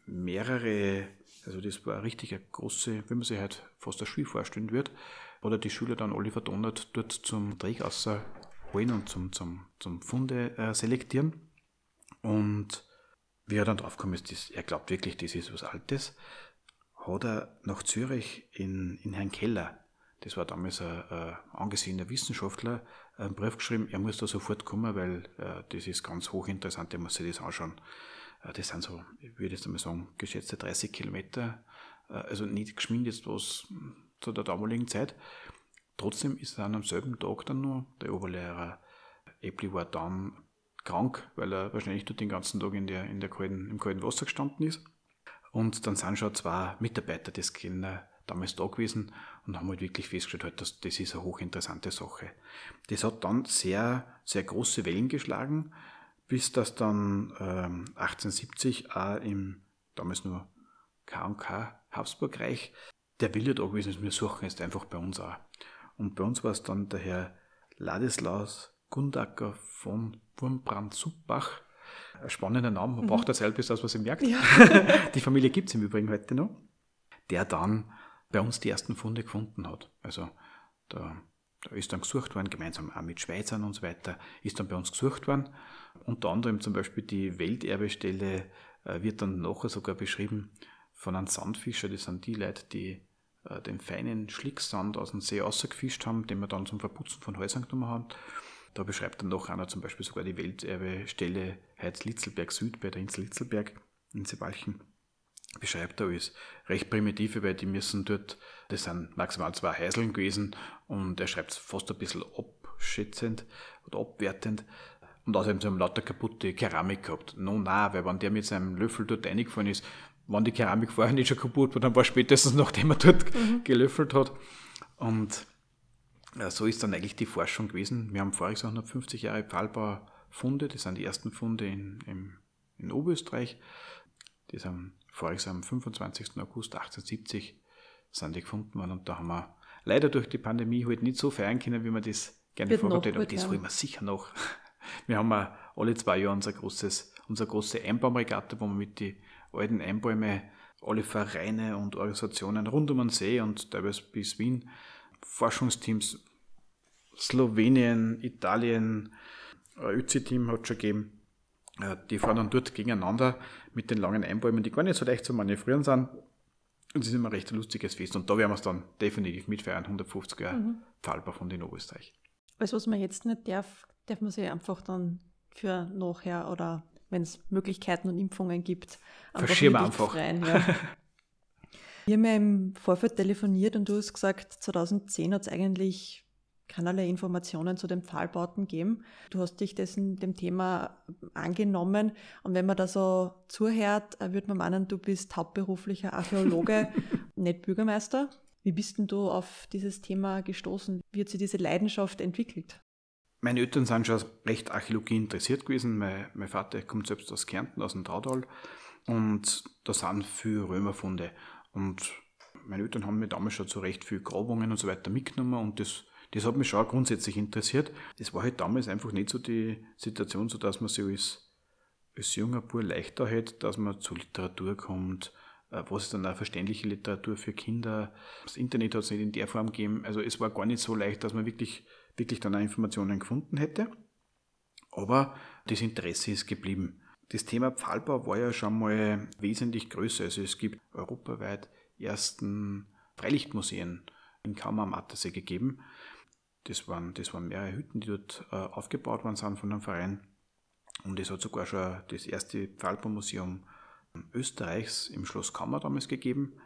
mehrere, also das war richtig eine große, wie man sich halt fast eine Schule vorstellen wird, oder die Schüler dann alle verdonnert dort zum Trägwasser holen und zum, zum, zum Funde äh, selektieren. Und wie er dann draufgekommen ist, das, er glaubt wirklich, das ist was Altes, hat er nach Zürich in, in Herrn Keller, das war damals ein, ein angesehener Wissenschaftler, einen Brief geschrieben, er muss da sofort kommen, weil äh, das ist ganz hochinteressant, er muss sich das anschauen. Äh, das sind so, ich würde jetzt einmal sagen, geschätzte 30 Kilometer, äh, also nicht geschwind jetzt was zu der damaligen Zeit. Trotzdem ist er am selben Tag dann nur, der Oberlehrer Epli war dann krank, weil er wahrscheinlich dort den ganzen Tag in der, in der kalten, im kalten Wasser gestanden ist. Und dann sind schon zwei Mitarbeiter des Kellner damals da gewesen und haben halt wirklich festgestellt, halt, dass das ist eine hochinteressante Sache. Das hat dann sehr, sehr große Wellen geschlagen, bis das dann ähm, 1870 auch im damals nur K&K Habsburgreich der Wille da gewesen ist, wir suchen jetzt einfach bei uns auch. Und bei uns war es dann der Herr Ladislaus Gundacker von Wurmbrand-Subbach. Ein spannender Name, man mhm. braucht das selbst, das was ihr merkt. Ja. <laughs> Die Familie gibt es im Übrigen heute noch. Der dann bei uns die ersten Funde gefunden hat. Also da, da ist dann gesucht worden, gemeinsam auch mit Schweizern und so weiter, ist dann bei uns gesucht worden. Unter anderem zum Beispiel die Welterbestelle äh, wird dann nachher sogar beschrieben von einem Sandfischer, das sind die Leute, die äh, den feinen Schlicksand aus dem See rausgefischt haben, den wir dann zum Verputzen von Häusern genommen haben. Da beschreibt dann noch einer zum Beispiel sogar die Welterbestelle Heiz Litzelberg Süd bei der Insel Litzelberg in Sebalchen beschreibt er alles recht primitive, weil die müssen dort, das sind maximal zwei Heiseln gewesen und er schreibt es fast ein bisschen abschätzend oder abwertend. Und außerdem haben sie lauter kaputte Keramik gehabt. No, nein, weil wenn der mit seinem Löffel dort reingefallen ist, wenn die Keramik vorher nicht schon kaputt war, dann war spätestens nachdem er dort mhm. <laughs> gelöffelt hat. Und ja, so ist dann eigentlich die Forschung gewesen. Wir haben voriges Jahr 150 Jahre Pfahlbaufunde, das sind die ersten Funde in, in, in Oberösterreich. Die sind voriges am 25. August 1870 sind die gefunden worden und da haben wir leider durch die Pandemie halt nicht so feiern können, wie man das gerne vorgestellt hat. Aber das holen wir sicher noch. <laughs> Wir haben alle zwei Jahre unser großes, unsere große Einbaumregatta, wo wir mit den alten Einbäume alle Vereine und Organisationen rund um den See und teilweise bis Wien, Forschungsteams, Slowenien, Italien, ÖZI-Team hat es schon gegeben, die fahren dann dort gegeneinander mit den langen Einbäumen, die gar nicht so leicht zu manövrieren sind. Und es ist immer ein recht lustiges Fest. Und da werden wir es dann definitiv mitfeiern, 150 Jahre mhm. Pfahlbar von den Oberösterreich. Alles, was man jetzt nicht darf, darf man sich einfach dann für nachher oder wenn es Möglichkeiten und Impfungen gibt, einfach Verschirm einfach. Rein, ja. <laughs> Wir haben ja im Vorfeld telefoniert und du hast gesagt, 2010 hat es eigentlich keinerlei Informationen zu den Pfahlbauten geben. Du hast dich dessen, dem Thema angenommen und wenn man da so zuhört, äh, würde man meinen, du bist hauptberuflicher Archäologe, <laughs> nicht Bürgermeister. Wie bist denn du auf dieses Thema gestoßen? Wie hat sich diese Leidenschaft entwickelt? Meine Eltern sind schon recht Archäologie interessiert gewesen. Mein, mein Vater kommt selbst aus Kärnten, aus dem Traudal. Und da sind viele Römerfunde. Und meine Eltern haben mir damals schon zu recht viel Grabungen und so weiter mitgenommen und das das hat mich schon grundsätzlich interessiert. Das war halt damals einfach nicht so die Situation, so dass man sich als, als junger Bub leichter hätte, dass man zur Literatur kommt, äh, was ist dann auch verständliche Literatur für Kinder. Das Internet hat es nicht in der Form gegeben. Also es war gar nicht so leicht, dass man wirklich, wirklich dann auch Informationen gefunden hätte. Aber das Interesse ist geblieben. das Thema Pfahlbau war ja schon mal wesentlich größer. Also es gibt europaweit ersten Freilichtmuseen in Kammer am Attersee gegeben. Das waren, das waren mehrere Hütten, die dort äh, aufgebaut worden sind von einem Verein. Und es hat sogar schon das erste Pfahlbaumuseum Österreichs im Schloss Kammer damals gegeben.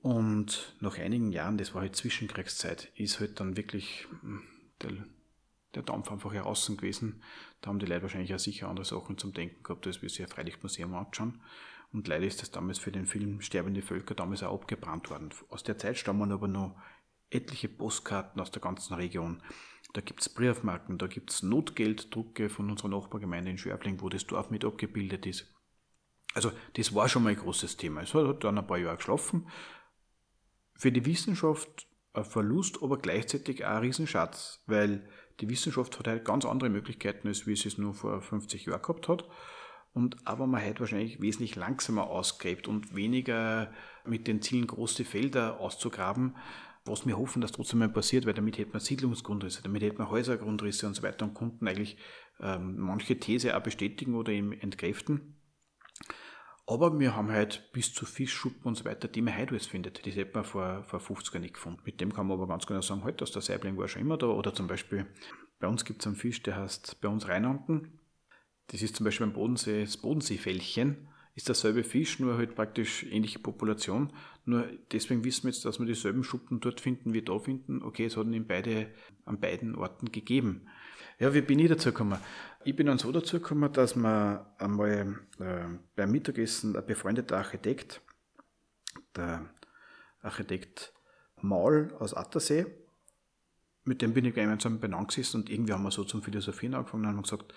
Und nach einigen Jahren, das war halt Zwischenkriegszeit, ist halt dann wirklich hm, der, der Dampf einfach heraus gewesen. Da haben die Leute wahrscheinlich auch sicher andere Sachen zum Denken gehabt, als wir sich ein Freilichtmuseum anschauen. Und leider ist das damals für den Film Sterbende Völker damals auch abgebrannt worden. Aus der Zeit stammen aber noch etliche Postkarten aus der ganzen Region. Da gibt es Briefmarken, da gibt es Notgelddrucke von unserer Nachbargemeinde in Schörfling, wo das Dorf mit abgebildet ist. Also das war schon mal ein großes Thema. Es hat dann ein paar Jahre geschlafen. Für die Wissenschaft ein Verlust, aber gleichzeitig auch ein Riesenschatz, weil die Wissenschaft hat halt ganz andere Möglichkeiten, als wie sie es nur vor 50 Jahren gehabt hat. Und aber man halt wahrscheinlich wesentlich langsamer ausgräbt und weniger mit den Zielen große Felder auszugraben, was wir hoffen, dass trotzdem mal passiert, weil damit hätte man Siedlungsgrundrisse, damit hätte man Häusergrundrisse und so weiter und konnten eigentlich ähm, manche These auch bestätigen oder eben entkräften. Aber wir haben halt bis zu Fischschuppen und so weiter, die man heute alles findet. Das hätte man vor, vor 50 Jahren nicht gefunden. Mit dem kann man aber ganz genau sagen, halt, dass der Saibling war schon immer da. Oder zum Beispiel, bei uns gibt es einen Fisch, der heißt bei uns Rheinanken. Das ist zum Beispiel beim Bodensee, das Bodenseefällchen. Ist derselbe Fisch, nur halt praktisch ähnliche Population. Nur deswegen wissen wir jetzt, dass wir dieselben Schuppen dort finden, wie da finden. Okay, es hat ihn beide, an beiden Orten gegeben. Ja, wie bin ich dazu gekommen? Ich bin dann so dazu gekommen, dass man einmal äh, beim Mittagessen ein befreundeter Architekt, der Architekt Maul aus Attersee, mit dem bin ich gemeinsam benannt gesessen und irgendwie haben wir so zum Philosophieren angefangen und haben gesagt,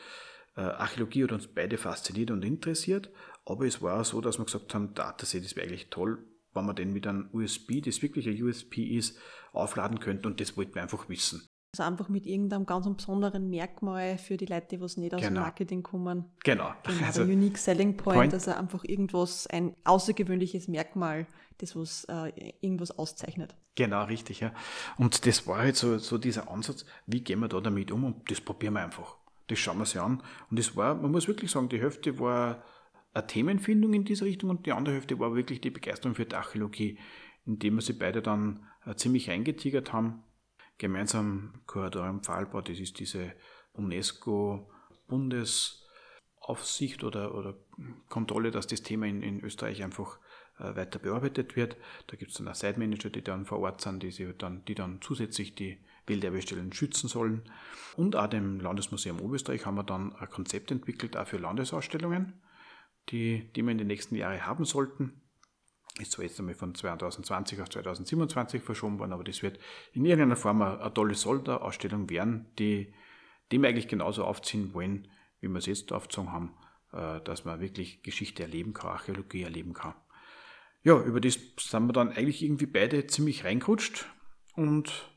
äh, Archäologie hat uns beide fasziniert und interessiert, aber es war auch so, dass wir gesagt haben, Attersee, das wäre eigentlich toll, wenn man den mit einem USB, das wirklich ein USB ist, aufladen könnte und das wollten wir einfach wissen. Also einfach mit irgendeinem ganz besonderen Merkmal für die Leute, die was nicht aus genau. dem Marketing kommen. Genau. genau also, Unique Selling Point, Point, also einfach irgendwas, ein außergewöhnliches Merkmal, das was äh, irgendwas auszeichnet. Genau, richtig, ja. Und das war halt so, so dieser Ansatz, wie gehen wir da damit um und das probieren wir einfach. Das schauen wir sich an. Und es war, man muss wirklich sagen, die Hälfte war eine Themenfindung in diese Richtung und die andere Hälfte war wirklich die Begeisterung für die Archäologie, indem wir sie beide dann äh, ziemlich eingetigert haben gemeinsam Kuratorium Pfahlbau, das ist diese UNESCO-Bundesaufsicht oder, oder Kontrolle, dass das Thema in, in Österreich einfach äh, weiter bearbeitet wird. Da gibt es dann auch Site-Manager, die dann vor Ort sind, die, sie dann, die dann zusätzlich die Wilderbestellen schützen sollen. Und auch dem Landesmuseum Oberösterreich haben wir dann ein Konzept entwickelt, auch für Landesausstellungen, die, die wir in den nächsten Jahren haben sollten. Ist zwar jetzt einmal von 2020 auf 2027 verschoben worden, aber das wird in irgendeiner Form eine, eine tolle Solderausstellung werden, die, wir eigentlich genauso aufziehen wollen, wie wir es jetzt aufgezogen haben, äh, dass man wirklich Geschichte erleben kann, Archäologie erleben kann. Ja, über das sind wir dann eigentlich irgendwie beide ziemlich reingerutscht und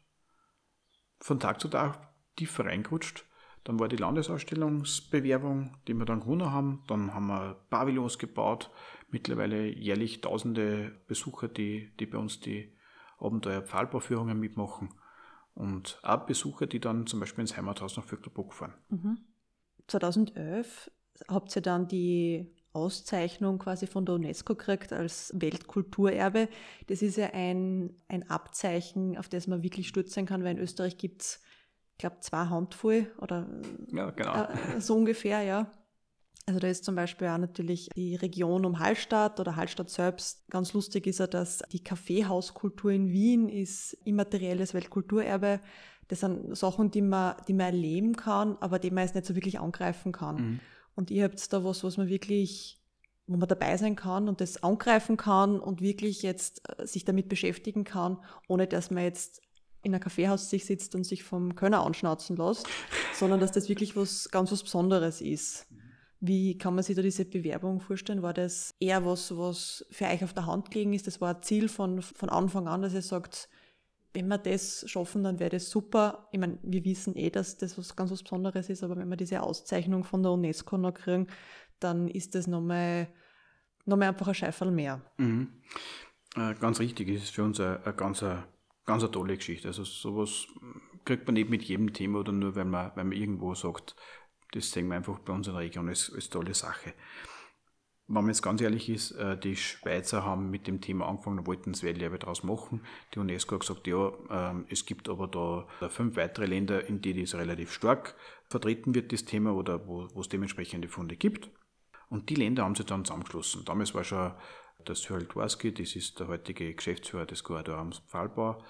von Tag zu Tag tiefer reingerutscht. Dann war die Landesausstellungsbewerbung, die wir dann gewonnen haben. Dann haben wir Pavillons gebaut, mittlerweile jährlich tausende Besucher, die, die bei uns die Abenteuer Pfahlbauführungen mitmachen. Und auch Besucher, die dann zum Beispiel ins Heimathaus nach Vöcklerbruck fahren. Mhm. 2011 habt ihr dann die Auszeichnung quasi von der UNESCO gekriegt als Weltkulturerbe. Das ist ja ein, ein Abzeichen, auf das man wirklich stolz sein kann, weil in Österreich gibt es, ich glaube, zwei Handvoll oder ja, genau. äh, so ungefähr, ja. Also da ist zum Beispiel auch natürlich die Region um Hallstatt oder Hallstatt selbst. Ganz lustig ist ja, dass die Kaffeehauskultur in Wien ist immaterielles Weltkulturerbe. Das sind Sachen, die man, die man erleben kann, aber die man jetzt nicht so wirklich angreifen kann. Mhm. Und ihr habt da was, was man wirklich, wo man dabei sein kann und das angreifen kann und wirklich jetzt äh, sich damit beschäftigen kann, ohne dass man jetzt in einem Kaffeehaus sich sitzt und sich vom Könner anschnauzen lässt, sondern dass das wirklich was ganz was Besonderes ist. Wie kann man sich da diese Bewerbung vorstellen? War das eher was, was für euch auf der Hand gelegen ist? Das war ein Ziel von, von Anfang an, dass ihr sagt, wenn wir das schaffen, dann wäre das super. Ich meine, wir wissen eh, dass das was ganz was Besonderes ist, aber wenn wir diese Auszeichnung von der UNESCO noch kriegen, dann ist das nochmal noch mal einfach ein Scheiferl mehr. Mhm. Äh, ganz richtig, es ist für uns eine, eine ganz, eine, ganz eine tolle Geschichte. Also sowas kriegt man nicht mit jedem Thema oder nur, wenn man, wenn man irgendwo sagt, das sehen wir einfach bei uns in der Region als, als tolle Sache. Wenn man jetzt ganz ehrlich ist, äh, die Schweizer haben mit dem Thema angefangen, wollten das Welterbe daraus machen. Die UNESCO hat gesagt, ja, ähm, es gibt aber da fünf weitere Länder, in denen das relativ stark vertreten wird, das Thema, oder wo, wo es dementsprechende Funde gibt. Und die Länder haben sich dann zusammengeschlossen. Damals war schon der Cyril Dworski, das ist der heutige Geschäftsführer des Corridorams Pfahlbau,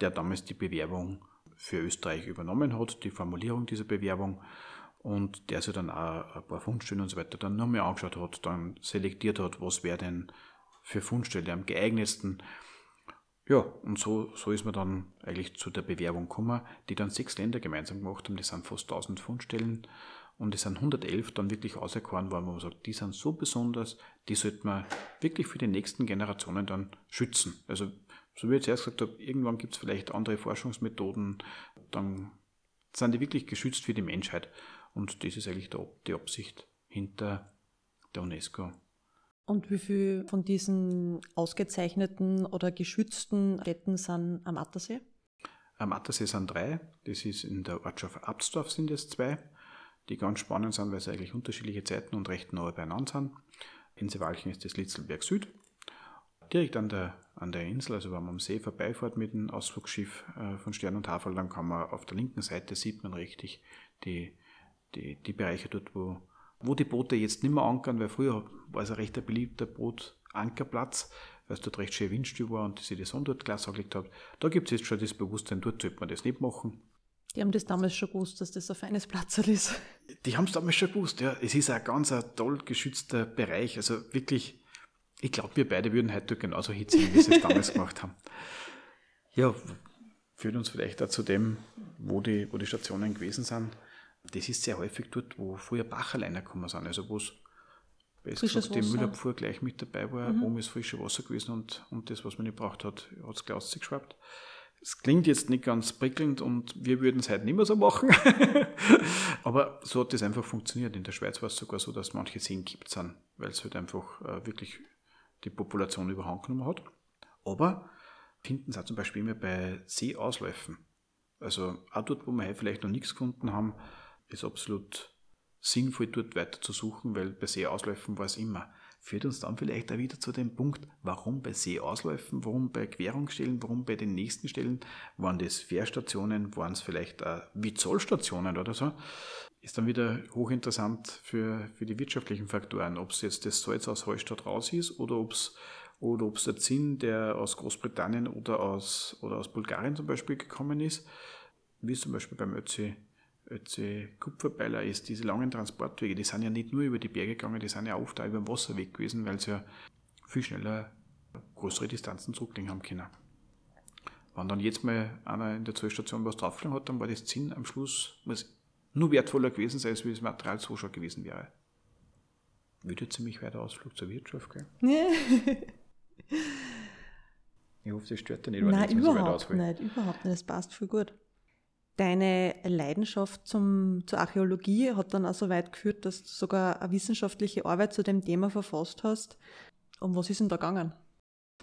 der damals die Bewerbung für Österreich übernommen hat, die Formulierung dieser Bewerbung und der sich dann auch ein paar Fundstellen und so weiter dann nochmal angeschaut hat, dann selektiert hat, was wäre denn für Fundstelle am geeignetsten. Ja, und so, so ist man dann eigentlich zu der Bewerbung gekommen, die dann sechs Länder gemeinsam gemacht haben. Das sind fast 1000 Fundstellen und es sind 111 dann wirklich auserkoren worden, wo man sagt, die sind so besonders, die sollte man wirklich für die nächsten Generationen dann schützen. Also, so wie ich zuerst gesagt habe, irgendwann gibt es vielleicht andere Forschungsmethoden, dann sind die wirklich geschützt für die Menschheit. Und das ist eigentlich die Absicht hinter der UNESCO. Und wie viele von diesen ausgezeichneten oder geschützten Städten sind am Attersee? Am Attersee sind drei. Das ist in der Ortschaft Absdorf sind es zwei, die ganz spannend sind, weil sie eigentlich unterschiedliche Zeiten und recht nahe beieinander sind. In Seewalchen ist das Litzelberg Süd. Direkt an der, an der Insel, also wenn man am See vorbeifährt mit dem Ausflugsschiff äh, von Stern und Havel, dann kann man auf der linken Seite sieht man richtig die die, die Bereiche dort, wo, wo die Boote jetzt nicht mehr ankern, weil früher war es ein recht beliebter Bootankerplatz, weil es dort recht schön windstill war und sie die Sonne dort gleich angelegt hat. Da gibt es jetzt schon das Bewusstsein, dort sollte man das nicht machen. Die haben das damals schon gewusst, dass das ein feines Platz ist. Die haben es damals schon gewusst, ja. Es ist ein ganz ein toll geschützter Bereich. Also wirklich, ich glaube, wir beide würden heute genauso hinziehen, wie sie es damals <laughs> gemacht haben. Ja, führt uns vielleicht auch zu dem, wo die, wo die Stationen gewesen sind das ist sehr häufig dort, wo früher Bacherleiner gekommen sind, also wo es gesagt, die Müllabfuhr gleich mit dabei war, mhm. oben ist frisches Wasser gewesen und, und das, was man nicht braucht hat, hat es gleich ausgeschwappt. Es klingt jetzt nicht ganz prickelnd und wir würden es heute nicht mehr so machen. <laughs> Aber so hat das einfach funktioniert. In der Schweiz war es sogar so, dass manche Seen gibt sind, weil es halt einfach äh, wirklich die Population überhand genommen hat. Aber finden sie auch zum Beispiel immer bei Seeausläufen. Also auch dort, wo wir vielleicht noch nichts gefunden haben, ist absolut sinnvoll, dort weiter zu suchen, weil bei Seeausläufen war es immer. Führt uns dann vielleicht auch wieder zu dem Punkt, warum bei Seeausläufen, warum bei Querungsstellen, warum bei den nächsten Stellen, waren das Fährstationen, waren es vielleicht auch wie Zollstationen oder so, ist dann wieder hochinteressant für, für die wirtschaftlichen Faktoren, ob es jetzt das Salz aus Hallstatt raus ist oder ob es oder ob es der Zinn, der aus Großbritannien oder aus, oder aus Bulgarien zum Beispiel gekommen ist, wie zum Beispiel beim Ötzi Kupferbeiler ist, diese langen Transportwege, die sind ja nicht nur über die Berge gegangen, die sind ja oft auch über den Wasserweg gewesen, weil sie ja viel schneller größere Distanzen zurücklegen haben können. Wenn dann jetzt mal einer in der Zollstation was draufgelegt hat, dann war das Zinn am Schluss nur wertvoller gewesen sein, als wie das Material so schon gewesen wäre. Wieder ziemlich weiter Ausflug zur Wirtschaft, gell? <laughs> Ich hoffe, das stört dich nicht, wenn Nein, ich überhaupt so nicht, überhaupt nicht. Das passt voll gut. Deine Leidenschaft zum, zur Archäologie hat dann auch so weit geführt, dass du sogar eine wissenschaftliche Arbeit zu dem Thema verfasst hast. Um was ist denn da gegangen?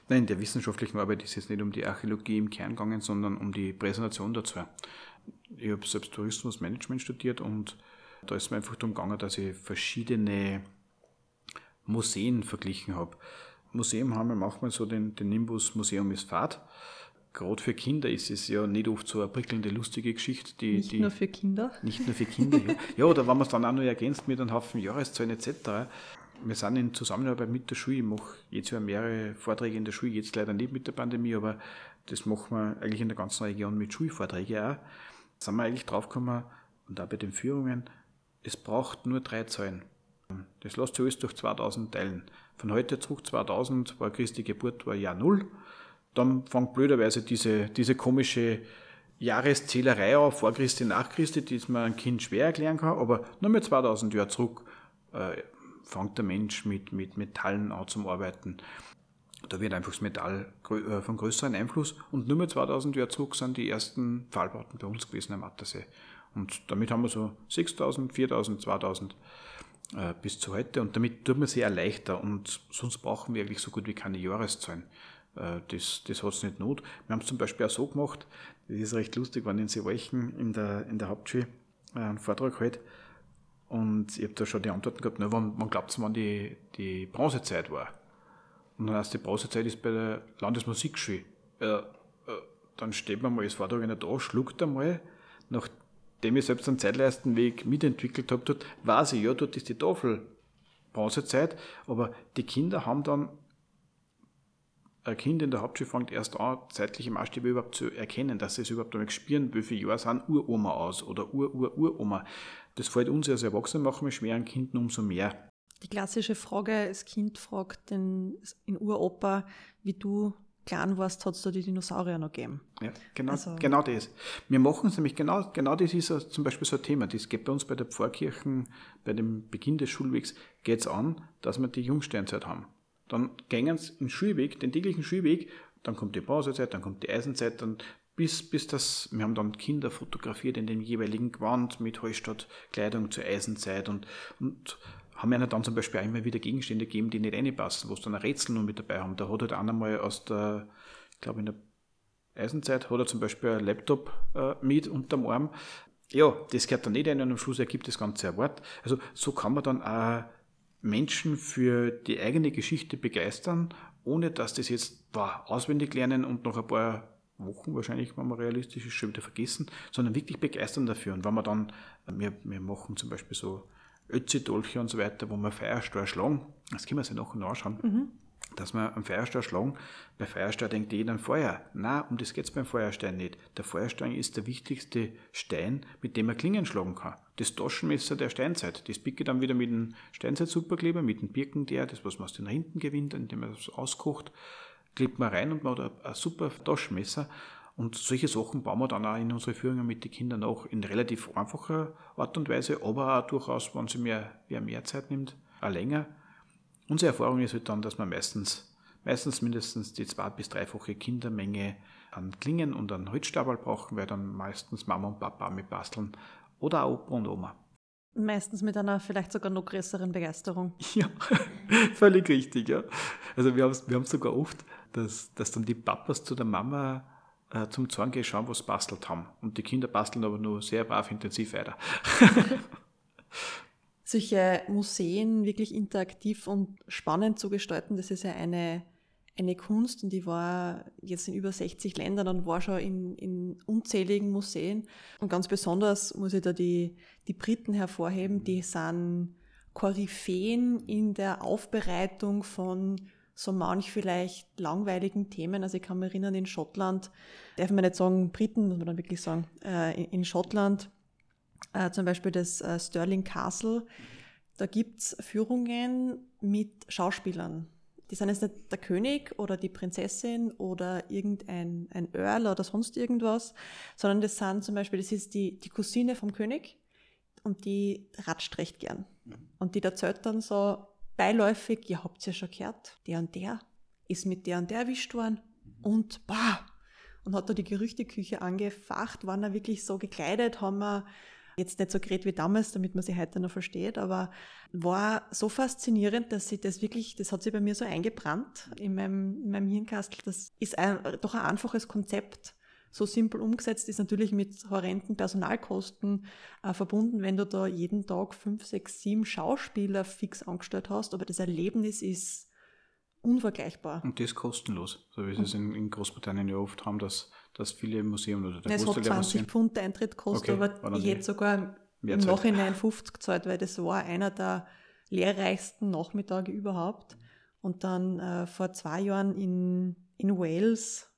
Nein, in der wissenschaftlichen Arbeit ist es nicht um die Archäologie im Kern gegangen, sondern um die Präsentation dazu. Ich habe selbst Tourismusmanagement studiert und da ist mir einfach darum gegangen, dass ich verschiedene Museen verglichen habe. Museum haben wir manchmal so den, den Nimbus Museum ist Fahrt gerade für Kinder ist es ja nicht oft so eine prickelnde, lustige Geschichte. Die, nicht die, nur für Kinder? Nicht nur für Kinder, ja. ja. oder wenn man es dann auch noch ergänzt mit einem Haufen Jahreszahlen etc. Wir sind in Zusammenarbeit mit der Schule. Ich mache jetzt ja mehrere Vorträge in der Schule, jetzt leider nicht mit der Pandemie, aber das machen wir eigentlich in der ganzen Region mit Schulvorträgen auch. Da sind wir eigentlich draufgekommen, und auch bei den Führungen, es braucht nur drei Zahlen. Das lässt sich alles durch 2000 teilen. Von heute zurück 2000 war Christi Geburt, war Jahr Null dann fängt blöderweise diese, diese komische Jahreszählerei auf, vor Christi, nach Christi, die man ein Kind schwer erklären kann, aber nur mehr 2000 Jahre zurück äh, fängt der Mensch mit, mit Metallen an zum Arbeiten. Da wird einfach das Metall äh, von größeren Einfluss und nur mehr 2000 Jahre zurück sind die ersten Pfahlbauten bei uns gewesen am Attersee. Und damit haben wir so 6000, 4000, 2000 äh, bis zu heute und damit tut man sich erleichtern und sonst brauchen wir eigentlich so gut wie keine Jahreszahlen. Äh, das, das hat es nicht not. Wir haben es zum Beispiel auch so gemacht, das ist recht lustig, wenn in Seewalchen in der, in der Hauptschule äh, einen Vortrag halt Und ich habe da schon die Antworten gehabt, na, wann, man glaubt wann die, die Bronzezeit war. Und dann heißt die Bronzezeit ist bei der Landesmusikschule. Äh, äh, dann steht man mal als Vortragender da, schluckt einmal, nachdem ich selbst einen Zeitleistenweg mitentwickelt habe, dort weiß ich, ja, dort ist die Tafel Bronzezeit, aber die Kinder haben dann ein Kind in der Hauptschule fängt erst an, zeitliche Maßstäbe überhaupt zu erkennen, dass sie es überhaupt einmal spüren, wie viele Jahre sind Uroma aus oder Ur-Ur-Uroma. Das fällt uns als Erwachsenen machen wir schwer, an Kindern umso mehr. Die klassische Frage, das Kind fragt den, in Uropa, wie du klein warst, hat es da die Dinosaurier noch gegeben. Ja, genau, also, genau das. Wir machen es nämlich, genau, genau das ist zum Beispiel so ein Thema. Das geht bei uns bei der Pfarrkirchen, bei dem Beginn des Schulwegs, geht es an, dass wir die Jungsteinzeit haben. Dann gehen sie den Schulweg, den täglichen Schulweg, dann kommt die Pausezeit, dann kommt die Eisenzeit, dann bis, bis das, wir haben dann Kinder fotografiert in dem jeweiligen Gewand mit Hallstattkleidung zur Eisenzeit und, und haben ihnen dann zum Beispiel auch immer wieder Gegenstände gegeben, die nicht reinpassen, wo sie dann ein Rätsel nur mit dabei haben. Da hat halt einer mal aus der, ich glaube in der Eisenzeit, hat er zum Beispiel ein Laptop äh, mit unterm Arm. Ja, das gehört dann nicht ein und am Schluss ergibt das Ganze ein Wort. Also so kann man dann auch Menschen für die eigene Geschichte begeistern, ohne dass das jetzt boah, auswendig lernen und noch ein paar Wochen wahrscheinlich, wenn man realistisch ist, schon wieder vergessen, sondern wirklich begeistern dafür. Und wenn man dann, wir, wir machen zum Beispiel so Ötzi-Dolche und so weiter, wo wir Feuerstahl schlagen, das können wir sich nachher anschauen, mhm. Dass wir am Feuerstahl schlagen. Bei Feuerstahl denkt jeder an Feuer. Nein, um das geht es beim Feuerstein nicht. Der Feuerstein ist der wichtigste Stein, mit dem man Klingen schlagen kann. Das Taschenmesser der Steinzeit. Das picke dann wieder mit dem Steinzeit-Superkleber, mit dem Birkenteer, das was man aus den Rinden gewinnt, indem man es auskocht, klebt man rein und man hat ein super Taschenmesser. Und solche Sachen bauen wir dann auch in unsere Führungen mit den Kindern auch in relativ einfacher Art und Weise, aber auch durchaus, wenn sie mehr, wer mehr Zeit nimmt, auch länger. Unsere Erfahrung ist halt dann, dass man meistens, meistens mindestens die zwei- bis dreifache Kindermenge an Klingen und an Holzstabel brauchen, weil dann meistens Mama und Papa mit basteln oder auch Opa und Oma. Meistens mit einer vielleicht sogar noch größeren Begeisterung. <laughs> Ja, völlig richtig, ja. Also wir haben es wir sogar oft, dass, dass dann die Papas zu der Mama äh, zum Zorn gehen, schauen, was bastelt haben. Und die Kinder basteln aber nur sehr brav intensiv weiter. <laughs> Solche Museen wirklich interaktiv und spannend zu gestalten, das ist ja eine, eine Kunst und die war jetzt in über 60 Ländern und war schon in, in unzähligen Museen. Und ganz besonders muss ich da die, die Briten hervorheben, die sind Koryphäen in der Aufbereitung von so manch vielleicht langweiligen Themen. Also ich kann mich erinnern, in Schottland, darf man nicht sagen Briten, muss man dann wirklich sagen, äh, in, Schottland äh, zum Beispiel das äh, Stirling Castle, da gibt es Führungen mit Schauspielern. Die sind jetzt nicht der König oder die Prinzessin oder irgendein ein Earl oder sonst irgendwas, sondern das sind zum Beispiel, das ist die, die Cousine vom König und die ratscht recht gern. Mhm. Und die erzählt dann so, beiläufig, ihr habt ja schon gehört, der und der ist mit der und der erwischt worden und bah, und hat da die Gerüchteküche angefacht, waren er wirklich so gekleidet, haben wir jetzt nicht so geredet wie damals, damit man sie heute noch versteht, aber war so faszinierend, dass sie das wirklich, das hat sich bei mir so eingebrannt in meinem, in meinem Hirnkastel. Das ist ein, doch ein einfaches Konzept, so simpel umgesetzt ist, natürlich mit horrenden Personalkosten äh, verbunden, wenn du da jeden Tag fünf, sechs, sieben Schauspieler fix angestellt hast, aber das Erlebnis ist unvergleichbar. Und das kostenlos, so wie sie es in, in, Großbritannien ja oft haben, dass, dass viele Museen oder der Es hat 20 Pfund Eintritt kostet, okay, aber ich hätte sogar im Nachhinein 50 gezahlt, weil das war einer der lehrreichsten Nachmittage überhaupt. Und dann äh, vor zwei Jahren in, in Wales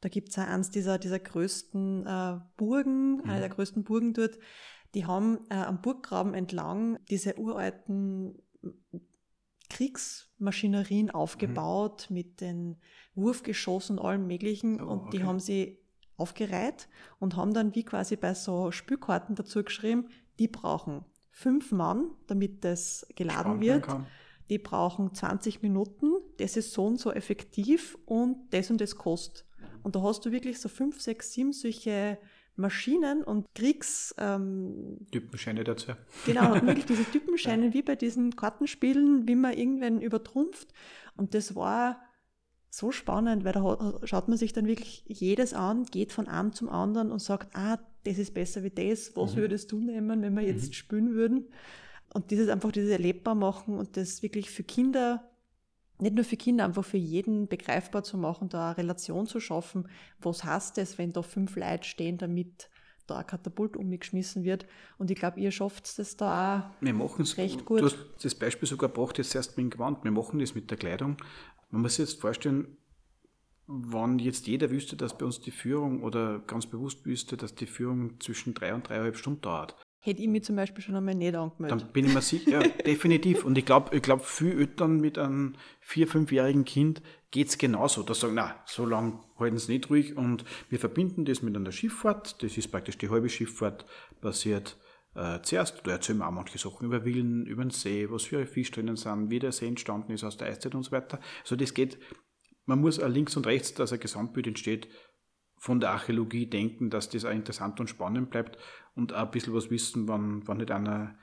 da gibt es eins dieser, dieser größten äh, Burgen, mhm. eine der größten Burgen dort. Die haben äh, am Burggraben entlang diese uralten Kriegsmaschinerien aufgebaut mhm. mit den Wurfgeschossen und allem Möglichen. Oh, und die haben sie aufgereiht und haben dann wie quasi bei so Spülkarten dazu geschrieben, die brauchen fünf Mann, damit das geladen wird. Die brauchen 20 Minuten, das ist so und so effektiv und das und das kostet. Und da hast du wirklich so fünf, sechs, sieben solche Maschinen und Kriegs... Ähm, Typenscheine dazu. Genau, <laughs> wirklich diese Typenscheine wie bei diesen Kartenspielen, wie man irgendwann übertrumpft. Und das war so spannend, weil da schaut man sich dann wirklich jedes an, geht von einem zum anderen und sagt, ah, das ist besser wie das, was mhm. würdest du nehmen, wenn wir jetzt mhm. spielen würden? Und dieses einfach dieses erlebbar machen und das wirklich für Kinder, nicht nur für Kinder, einfach für jeden begreifbar zu machen, da eine Relation zu schaffen, was heißt es, wenn da fünf Leute stehen, damit da ein Katapult umgeschmissen wird. Und ich glaube, ihr schafft das da auch wir machen's, recht gut. Du hast das Beispiel sogar gebracht, jetzt erst mit dem Gewand. Wir machen das mit der Kleidung. Man muss sich jetzt vorstellen, wenn jetzt jeder wüsste, dass bei uns die Führung oder ganz bewusst wüsste, dass die Führung zwischen drei und dreieinhalb Stunden dauert. Hätte ich mich zum Beispiel schon einmal nicht angemeldet. Dann bin ich mir sicher, ja, <laughs> definitiv. Und ich glaube, ich glaub, viele Eltern mit einem vier-, fünfjährigen Kind geht es genauso. Da sagen, na, so lange halten sie nicht ruhig. Und wir verbinden das mit einer Schifffahrt. Das ist praktisch die halbe Schifffahrt basiert äh, zuerst. Da erzählen wir auch manche Sachen über Villen, über den See, was für Fisch drinnen sind, wie der See entstanden ist aus der Eiszeit und so weiter. Also das geht man muss auch links und rechts, dass ein Gesamtbild entsteht, von der Archäologie denken, dass das auch interessant und spannend bleibt und auch ein bisschen was wissen, wann, wann nicht einer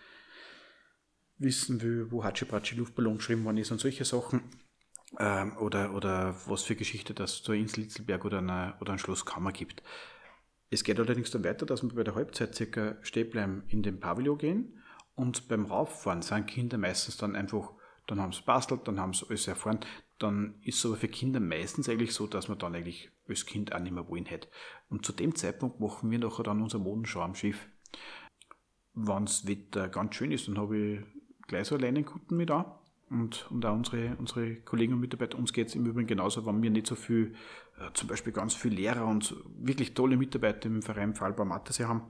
wissen will, wo Hatschipatschi Luftballon geschrieben worden ist und solche Sachen. Ähm, oder, oder was für Geschichte das zur Insel Litzelberg oder, eine, oder ein Schloss Kammer gibt. Es geht allerdings dann weiter, dass wir bei der Halbzeit circa stehen bleiben, in den Pavillon gehen und beim Rauffahren sind Kinder meistens dann einfach, dann haben sie bastelt, dann haben sie alles erfahren, dann ist es aber für Kinder meistens eigentlich so, dass man dann eigentlich als Kind auch nicht mehr wollen hätte. Und zu dem Zeitpunkt machen wir nachher dann unsere Modenschau am Schiff. Wenn das Wetter ganz schön ist, dann habe ich gleich so Leinenkutten mit an. Und, und auch unsere, unsere Kollegen und Mitarbeiter, uns geht es im Übrigen genauso, wenn wir nicht so viel, äh, zum Beispiel ganz viele Lehrer und wirklich tolle Mitarbeiter im Verein Fallbar Mattersee haben,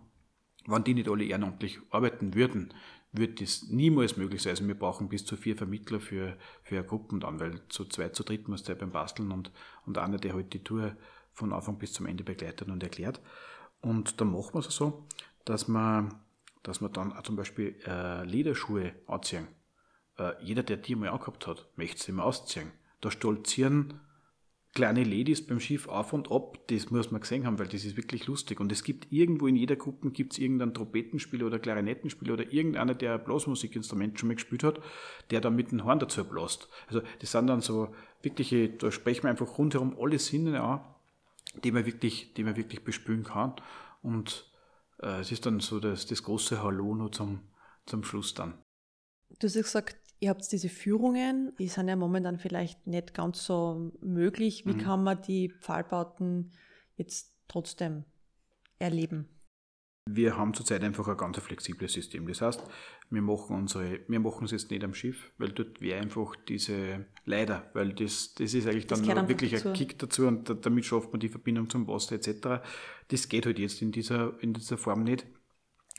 wenn die nicht alle ehrenamtlich arbeiten würden, wird das niemals möglich sein. Also wir brauchen bis zu vier Vermittler für, für Gruppen dann, weil zu zweit, zu dritt muss der beim Basteln und, und einer, der halt die Tour von Anfang bis zum Ende begleitet und erklärt. Und dann machen wir es so, dass man, dass man dann auch zum Beispiel äh, Lederschuhe anziehen. Äh, jeder, der die mal angehabt hat, möchte sie mal ausziehen. Da stolzieren kleine Ladies beim Schiff auf und ab, das muss man gesehen haben, weil das ist wirklich lustig. Und es gibt irgendwo in jeder Gruppe gibt es irgendeinen Trompetenspieler oder Klarinettenspieler oder irgendeiner, der ein Blasmusikinstrument schon mal gespielt hat, der dann mit dem Horn dazu blast. Also das sind dann so wirkliche, da sprechen wir einfach rundherum alle Sinne an, die man wirklich, die man wirklich bespülen kann. Und äh, es ist dann so das, das große Hallo nur zum, zum Schluss dann. Du hast gesagt, Ihr habt diese Führungen, die sind ja momentan vielleicht nicht ganz so möglich. Wie mhm. kann man die Pfahlbauten jetzt trotzdem erleben? Wir haben zurzeit einfach ein ganz flexibles System. Das heißt, wir machen unsere, wir machen es jetzt nicht am Schiff, weil dort wäre einfach diese, leider, weil das, das ist eigentlich dann wirklich dazu. ein Kick dazu und damit schafft man die Verbindung zum Wasser etc. Das geht halt jetzt in dieser, in dieser Form nicht.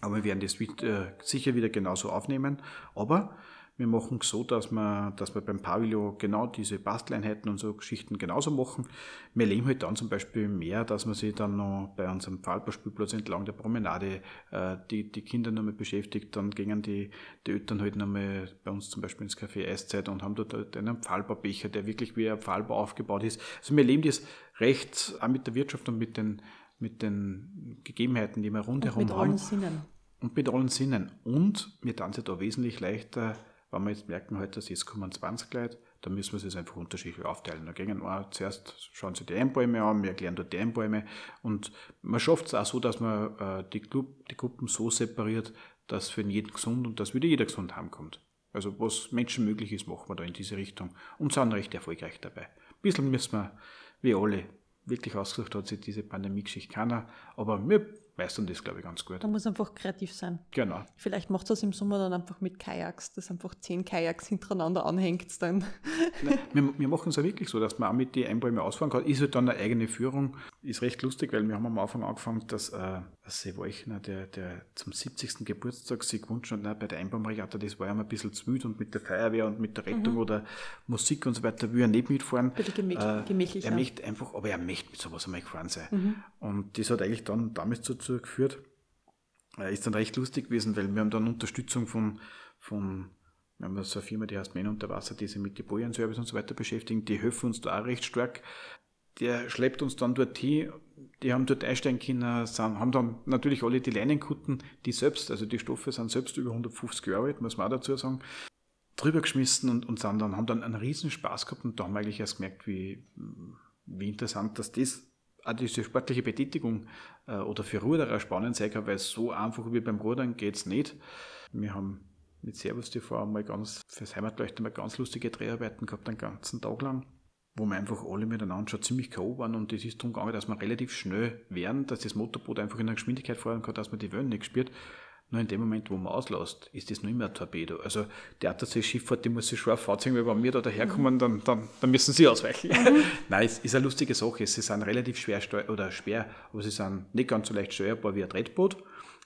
Aber wir werden das äh, sicher wieder genauso aufnehmen. Aber wir machen es so, dass wir, dass wir beim Pavillon genau diese Basteleinheiten und so Geschichten genauso machen. Wir leben halt dann zum Beispiel mehr, dass man sich dann noch bei unserem Pfahlbauspielplatz entlang der Promenade äh, die, die Kinder nochmal beschäftigt. Dann gingen die, die Eltern halt nochmal bei uns zum Beispiel ins Café Eiszeit und haben dort halt einen Pfahlbaubecher, der wirklich wie ein Pfahlbau aufgebaut ist. Also wir leben das recht auch mit der Wirtschaft und mit den, mit den Gegebenheiten, die wir rundherum und mit haben. Mit allen Sinnen. Und mit allen Sinnen. Und mir dann da wesentlich leichter wenn wir jetzt merken, heute, dass jetzt kommen 20 Leute, dann müssen wir es einfach unterschiedlich aufteilen. Da gehen wir zuerst, schauen sie die Einbäume an, wir erklären dort die Einbäume und man schafft es auch so, dass man äh, die, Club, die Gruppen so separiert, dass für jeden gesund und dass wieder jeder gesund heimkommt. Also was Menschen möglich ist, machen wir da in diese Richtung und sind recht erfolgreich dabei. Ein bisschen müssen wir, wie alle, wirklich ausgesucht hat sich diese Pandemie-Geschichte keiner, aber wir meistern das, glaube ich, ganz gut. Da muss einfach kreativ sein. Genau. Vielleicht macht das im Sommer dann einfach mit Kajaks, dass einfach zehn Kajaks hintereinander anhängt dann. Nein, wir, wir machen es ja wirklich so, dass man auch mit den Einbäumen ausfahren kann. Ist halt dann eine eigene Führung. Ist recht lustig, weil wir haben am Anfang angefangen, dass äh, Seewolchner, der, der zum 70. Geburtstag sich gewünscht hat, bei der Einbaumregatta, das war ja ein bisschen zu wild und mit der Feuerwehr und mit der Rettung mhm. oder Musik und so weiter will er nicht mitfahren. Bitte gemächlich, äh, gemächlich. Er ja. möchte einfach, aber er möchte mit sowas einmal gefahren sein. Mhm. Und das hat eigentlich dann damit dazu geführt, äh, ist dann recht lustig gewesen, weil wir haben dann Unterstützung von, von wir haben so eine Firma, die heißt Men unter Wasser, die sich mit den Bojenservice und so weiter beschäftigen, die helfen uns da auch recht stark. Der schleppt uns dann dort hin, die haben dort einsteigen können, sind, haben dann natürlich alle die Leinenkutten, die selbst, also die Stoffe sind selbst über 150 Jahre alt, muss man auch dazu sagen. drüber geschmissen und, und sind dann, haben dann einen riesen Spaß gehabt und da haben wir eigentlich erst gemerkt, wie, wie interessant dass das auch diese sportliche Betätigung äh, oder für Ruderer spannend sein kann, weil so einfach wie beim Rudern geht es nicht. Wir haben mit Servus TV mal ganz, fürs Heimatleuchten mal ganz lustige Dreharbeiten gehabt, den ganzen Tag lang, wo wir einfach alle miteinander schon ziemlich K.O. waren und es ist darum gegangen, dass wir relativ schnell werden, dass das Motorboot einfach in der Geschwindigkeit fahren kann, dass man die Wellen nicht spürt. Nur in dem Moment, wo man auslässt, ist das noch immer ein Torpedo. Also die Attersee-Schifffahrt, die muss sich scharf vorziehen, weil wenn wir da daherkommen, dann, dann, dann müssen sie ausweichen. Mhm. <laughs> Nein, es ist eine lustige Sache. Sie sind relativ schwer oder schwer, aber sie sind nicht ganz so leicht steuerbar wie ein Tretboot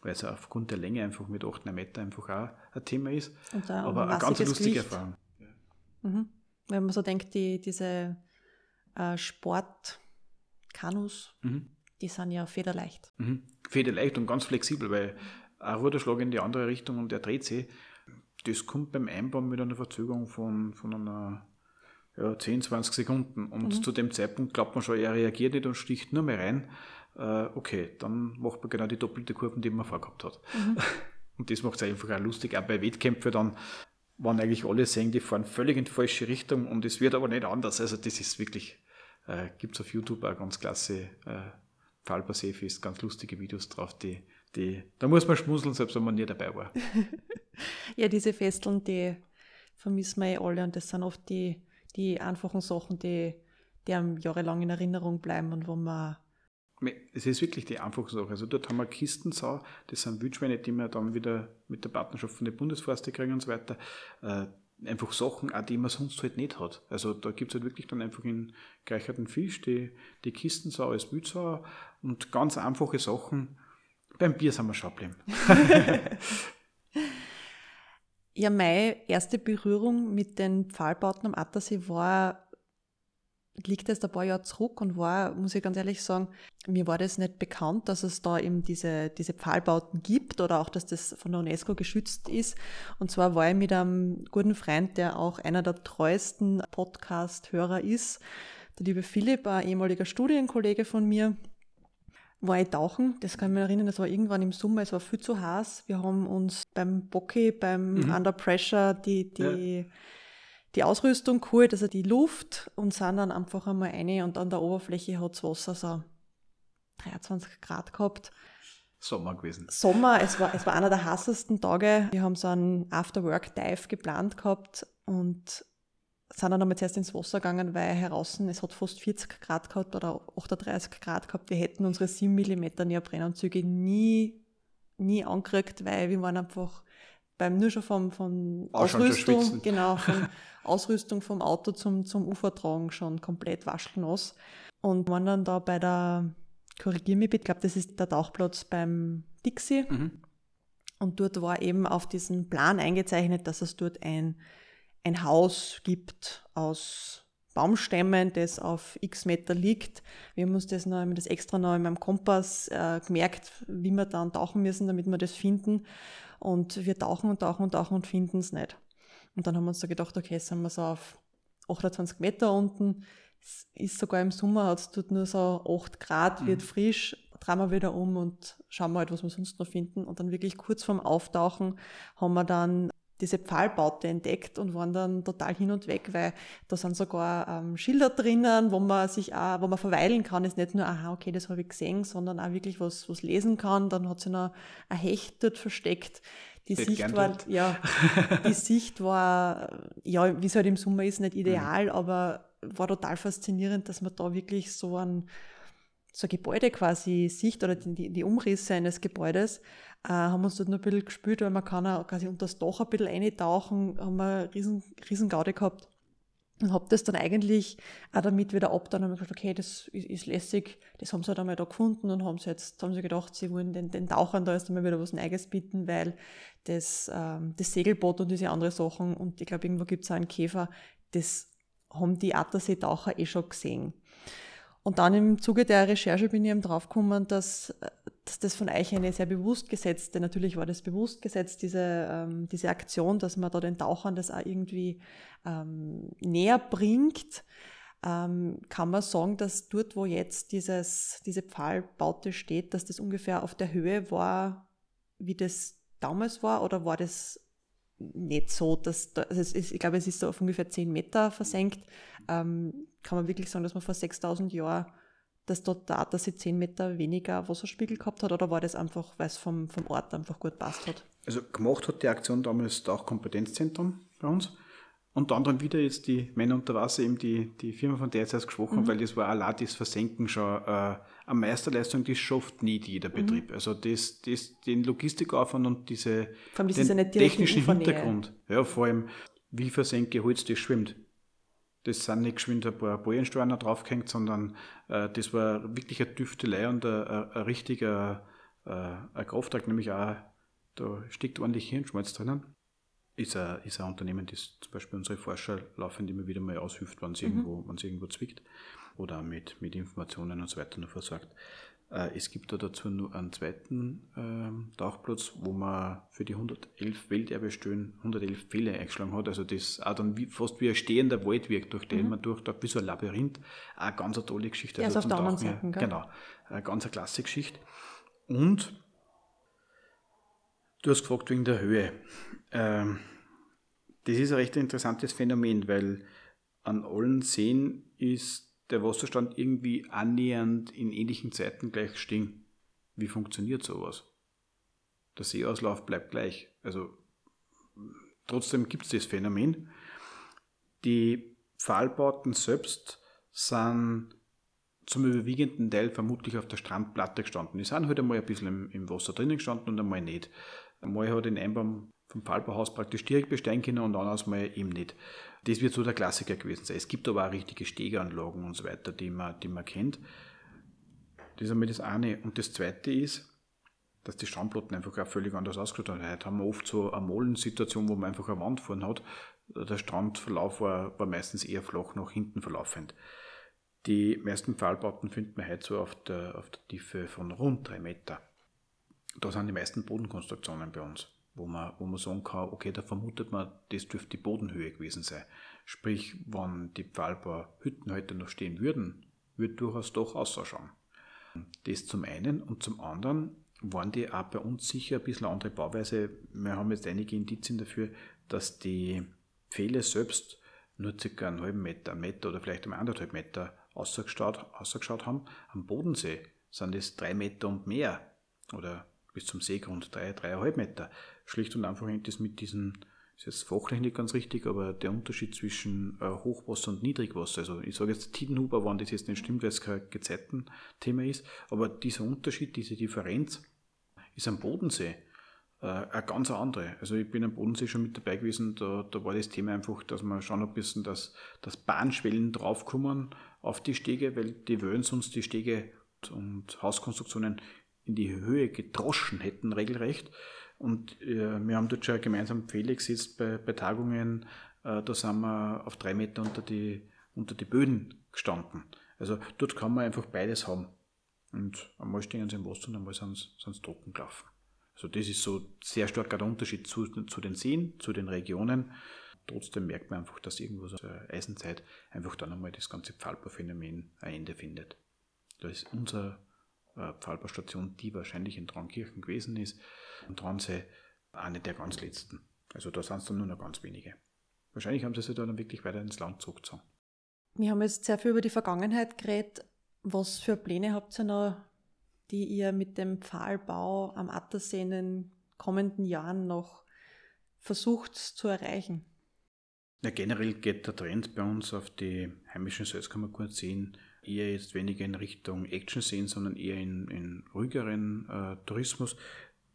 weil es aufgrund der Länge einfach mit 8 Meter einfach auch ein Thema ist. Aber eine ganz lustige Gewicht. Erfahrung. Mhm. Wenn man so denkt, die, diese äh, Sportkanus, mhm. die sind ja federleicht. Mhm. Federleicht und ganz flexibel, weil ein Ruderschlag in die andere Richtung und der dreht sich. Das kommt beim Einbauen mit einer Verzögerung von, von einer ja, 10, 20 Sekunden. Und mhm. zu dem Zeitpunkt glaubt man schon, er reagiert nicht und sticht nur mehr rein äh, okay, dann macht man genau die doppelte Kurven, die man vorgehabt hat. Mhm. <laughs> Und das macht es einfach auch lustig, auch bei Wettkämpfen dann, waren eigentlich alle sehen, die fahren völlig in die falsche Richtung und es wird aber nicht anders. Also das ist wirklich, äh, gibt es auf YouTube auch ganz klasse äh, Fallpassé-Fest, ganz lustige Videos drauf, die, die, da muss man schmunzeln, selbst wenn man nie dabei war. <laughs> ja, diese Festeln, die vermissen wir eh alle und das sind oft die, die einfachen Sachen, die, die einem jahrelang in Erinnerung bleiben und wo man es ist wirklich die einfache Sache. Also dort haben wir Kistensau, das sind Wildschweine, die wir dann wieder mit der Partnerschaft von den Bundesforste kriegen und so weiter. Äh, einfach Sachen, auch die man sonst halt nicht hat. Also da gibt es halt wirklich dann einfach in gereicherten Fisch, die, die Kistensau als Wildsau und ganz einfache Sachen. Beim Bier sind wir schon geblieben. <laughs> ja, meine erste Berührung mit den Pfahlbauten am Attersee war liegt jetzt ein paar Jahre zurück und war, muss ich ganz ehrlich sagen, mir war das nicht bekannt, dass es da eben diese, diese Pfahlbauten gibt oder auch, dass das von der UNESCO geschützt ist. Und zwar war ich mit einem guten Freund, der auch einer der treuesten Podcast-Hörer ist, der liebe Philipp, ein ehemaliger Studienkollege von mir, war ich tauchen. Das kann ich mich erinnern, das war irgendwann im Sommer, es war viel zu heiß. Wir haben uns beim Bocki, beim mhm. Under Pressure die, die ja die Ausrüstung geholt, also die Luft und sind dann einfach einmal rein und an der Oberfläche hat das Wasser so 23 Grad gehabt. Sommer gewesen. Sommer, es war, es war einer der heißesten Tage. Wir haben so einen After-Work-Dive geplant gehabt und sind dann einmal zuerst ins Wasser gegangen, weil heraus, es hat fast 40 Grad gehabt oder 38 Grad gehabt. Wir hätten unsere 7 mm Neoprenanzüge nie, nie angekriegt, weil wir waren einfach beim nur schon vom, von Ausrüstung, genau, <laughs> von Ausrüstung vom Auto zum, zum Ufer tragen schon komplett waschelnass. Und waren dann da bei der, korrigier mich bitte, ich glaube, das ist der Tauchplatz beim Dixie. Mhm. Und dort war eben auf diesem Plan eingezeichnet, dass es dort ein, ein Haus gibt aus Baumstämmen, das auf x Meter liegt. Wir haben uns das, noch, das extra noch in meinem Kompass äh, gemerkt, wie wir dann tauchen müssen, damit wir das finden. Und wir tauchen und tauchen und tauchen und finden es nicht. Und dann haben wir uns da gedacht, okay, sind wir so auf 28 Meter unten. Es ist sogar im Sommer, hat es dort nur so 8 Grad, wird mhm. frisch, drehen wir wieder um und schauen wir halt, was wir sonst noch finden. Und dann wirklich kurz vorm Auftauchen haben wir dann diese Pfahlbaute entdeckt und waren dann total hin und weg, weil da sind sogar ähm, Schilder drinnen, wo man sich auch, wo man verweilen kann. Ist nicht nur, aha, okay, das habe ich gesehen, sondern auch wirklich was, was lesen kann. Dann hat sich noch ein Hecht dort versteckt. Die nicht Sicht war, ja, <laughs> die Sicht war, ja, wie es halt im Sommer ist, nicht ideal, mhm. aber war total faszinierend, dass man da wirklich so ein, so ein Gebäude quasi sieht oder die, die Umrisse eines Gebäudes äh, haben uns dort noch ein bisschen gespült, weil man kann auch quasi unter das Dach ein bisschen eintauchen, haben wir riesen, riesen Gaude gehabt. Und habe das dann eigentlich auch damit wieder ab, dann haben wir gesagt, okay, das ist, ist, lässig, das haben sie halt einmal da gefunden und haben sie jetzt, haben sie gedacht, sie wollen den, den Tauchern da erst einmal wieder was Neues bieten, weil das, ähm, das Segelboot und diese anderen Sachen und ich glaube, irgendwo gibt es auch einen Käfer, das haben die Attersee-Taucher eh schon gesehen. Und dann im Zuge der Recherche bin ich eben draufgekommen, dass, dass das von euch eine sehr bewusst gesetzte, natürlich war das bewusst gesetzt, diese, ähm, diese Aktion, dass man da den Tauchern das auch irgendwie ähm, näher bringt. Ähm, kann man sagen, dass dort, wo jetzt dieses, diese Pfahlbaute steht, dass das ungefähr auf der Höhe war, wie das damals war, oder war das nicht so, dass da, also ist, ich glaube, es ist so auf ungefähr 10 Meter versenkt. Ähm, kann man wirklich sagen, dass man vor 6000 Jahren dass dort da, dass sie 10 Meter weniger Wasserspiegel gehabt hat oder war das einfach, weil es vom, vom Ort einfach gut passt hat? Also gemacht hat die Aktion damals das Kompetenzzentrum bei uns. Unter anderem wieder jetzt die Männer unter Wasser, eben die, die Firma, von der ich jetzt gesprochen mhm. weil das war allein das Versenken schon äh, eine Meisterleistung, die schafft nicht jeder Betrieb. Mhm. Also das, das, den Logistikaufwand und diese, den technischen Hintergrund, ja, vor allem, wie versenke Holz, das schwimmt. Das sind nicht geschwind ein paar Ballensteine draufgehängt, sondern äh, das war wirklich eine Düftelei und ein, ein, richtiger äh, ein Krafttrag, nämlich auch, da steckt ordentlich Hirnschmalz drinnen ist ein, ist ein Unternehmen, das zum Beispiel unsere Forscher laufend immer wieder mal aushilft, wenn es mhm. irgendwo, irgendwo zwickt oder mit, mit Informationen und so weiter noch versorgt. Äh, es gibt da dazu nur einen zweiten äh, Tauchplatz, wo man für die 111 Welterbestellen 111 Fälle eingeschlagen hat. Also das auch dann wie, fast wie ein stehender Wald wirkt, durch den mhm. man durchtaucht, wie so ein Labyrinth. Auch eine ganz tolle Geschichte. Ja, also, auf der anderen Seite? Genau, eine ganz eine klasse Geschichte. Und du hast gefragt wegen der Höhe. Ähm, das ist ein recht interessantes Phänomen, weil an allen Seen ist der Wasserstand irgendwie annähernd in ähnlichen Zeiten gleich stehen. Wie funktioniert sowas? Der Seeauslauf bleibt gleich. Also trotzdem gibt es das Phänomen. Die Pfahlbauten selbst sind zum überwiegenden Teil vermutlich auf der Strandplatte gestanden. Die sind halt einmal ein bisschen im Wasser drinnen gestanden und einmal nicht. Einmal hat in Einbaum vom Fallbauhaus praktisch direkt besteigen können und anders mal eben nicht. Das wird so der Klassiker gewesen sein. Es gibt aber auch richtige Stegeanlagen und so weiter, die man, die man kennt. Das ist einmal das eine. Und das zweite ist, dass die Strandplatten einfach auch völlig anders ausgeschaut haben. Heute haben wir oft so eine Mollensituation, wo man einfach eine Wand vorne hat. Der Strandverlauf war, war meistens eher flach nach hinten verlaufend. Die meisten Pfahlbauten findet man heute so auf der, auf der Tiefe von rund drei Meter. Da sind die meisten Bodenkonstruktionen bei uns wo man, wo man sagen kann, okay, da vermutet man, das dürfte die Bodenhöhe gewesen sein. Sprich, wenn die Pfahlbauer Hütten heute noch stehen würden, würde durchaus doch ausschauen. Das zum einen und zum anderen waren die auch bei uns sicher ein bisschen andere Bauweise. Wir haben jetzt einige Indizien dafür, dass die Pfähle selbst nur circa einen halben Meter, einen Meter oder vielleicht einen anderthalb Meter ausgeschaut, ausgeschaut haben. Am Bodensee sind es drei Meter und mehr oder bis zum Seegrund drei, dreieinhalb Meter. Schlicht und einfach hängt das mit diesen, ist jetzt fachlich nicht ganz richtig, aber der Unterschied zwischen äh, Hochwasser und Niedrigwasser, also ich sage jetzt Tidenhuber, wann das jetzt nicht stimmt, weil es kein Gezeitenthema ist, aber dieser Unterschied, diese Differenz ist am Bodensee äh, eine ganz andere. Also ich bin am Bodensee schon mit dabei gewesen, da, da war das Thema einfach, dass wir schauen müssen, dass, dass Bahnschwellen draufkommen auf die Stege, weil die Wellen sonst die Stege und Hauskonstruktionen in die Höhe gedroschen hätten, regelrecht. Und äh, wir haben dort schon gemeinsam Pfähle gesetzt bei, bei Tagungen, äh, da sind wir auf drei Meter unter die, unter die Böden gestanden. Also dort kann man einfach beides haben. Und einmal stehen sie im Wasser und einmal sind sie trocken gelaufen. Also das ist so sehr starker Unterschied zu, zu den Seen, zu den Regionen. Trotzdem merkt man einfach, dass irgendwo so eine Eisenzeit einfach dann einmal das ganze Pfahlbauphänomen ein Ende findet. Da ist unser äh, Pfahlbaustation, die wahrscheinlich in Traunkirchen gewesen ist. Und Traunsee eine der ganz letzten. Also da sind es dann nur noch ganz wenige. Wahrscheinlich haben sie sich dann wirklich weiter ins Land zurückgezogen. Wir haben jetzt sehr viel über die Vergangenheit geredet. Was für Pläne habt ihr noch, die ihr mit dem Pfahlbau am Attersee in den kommenden Jahren noch versucht zu erreichen? Ja, generell geht der Trend bei uns auf die heimischen Salzkammerkurzen eher jetzt weniger in Richtung Action sehen, sondern eher in, in ruhigeren äh, Tourismus,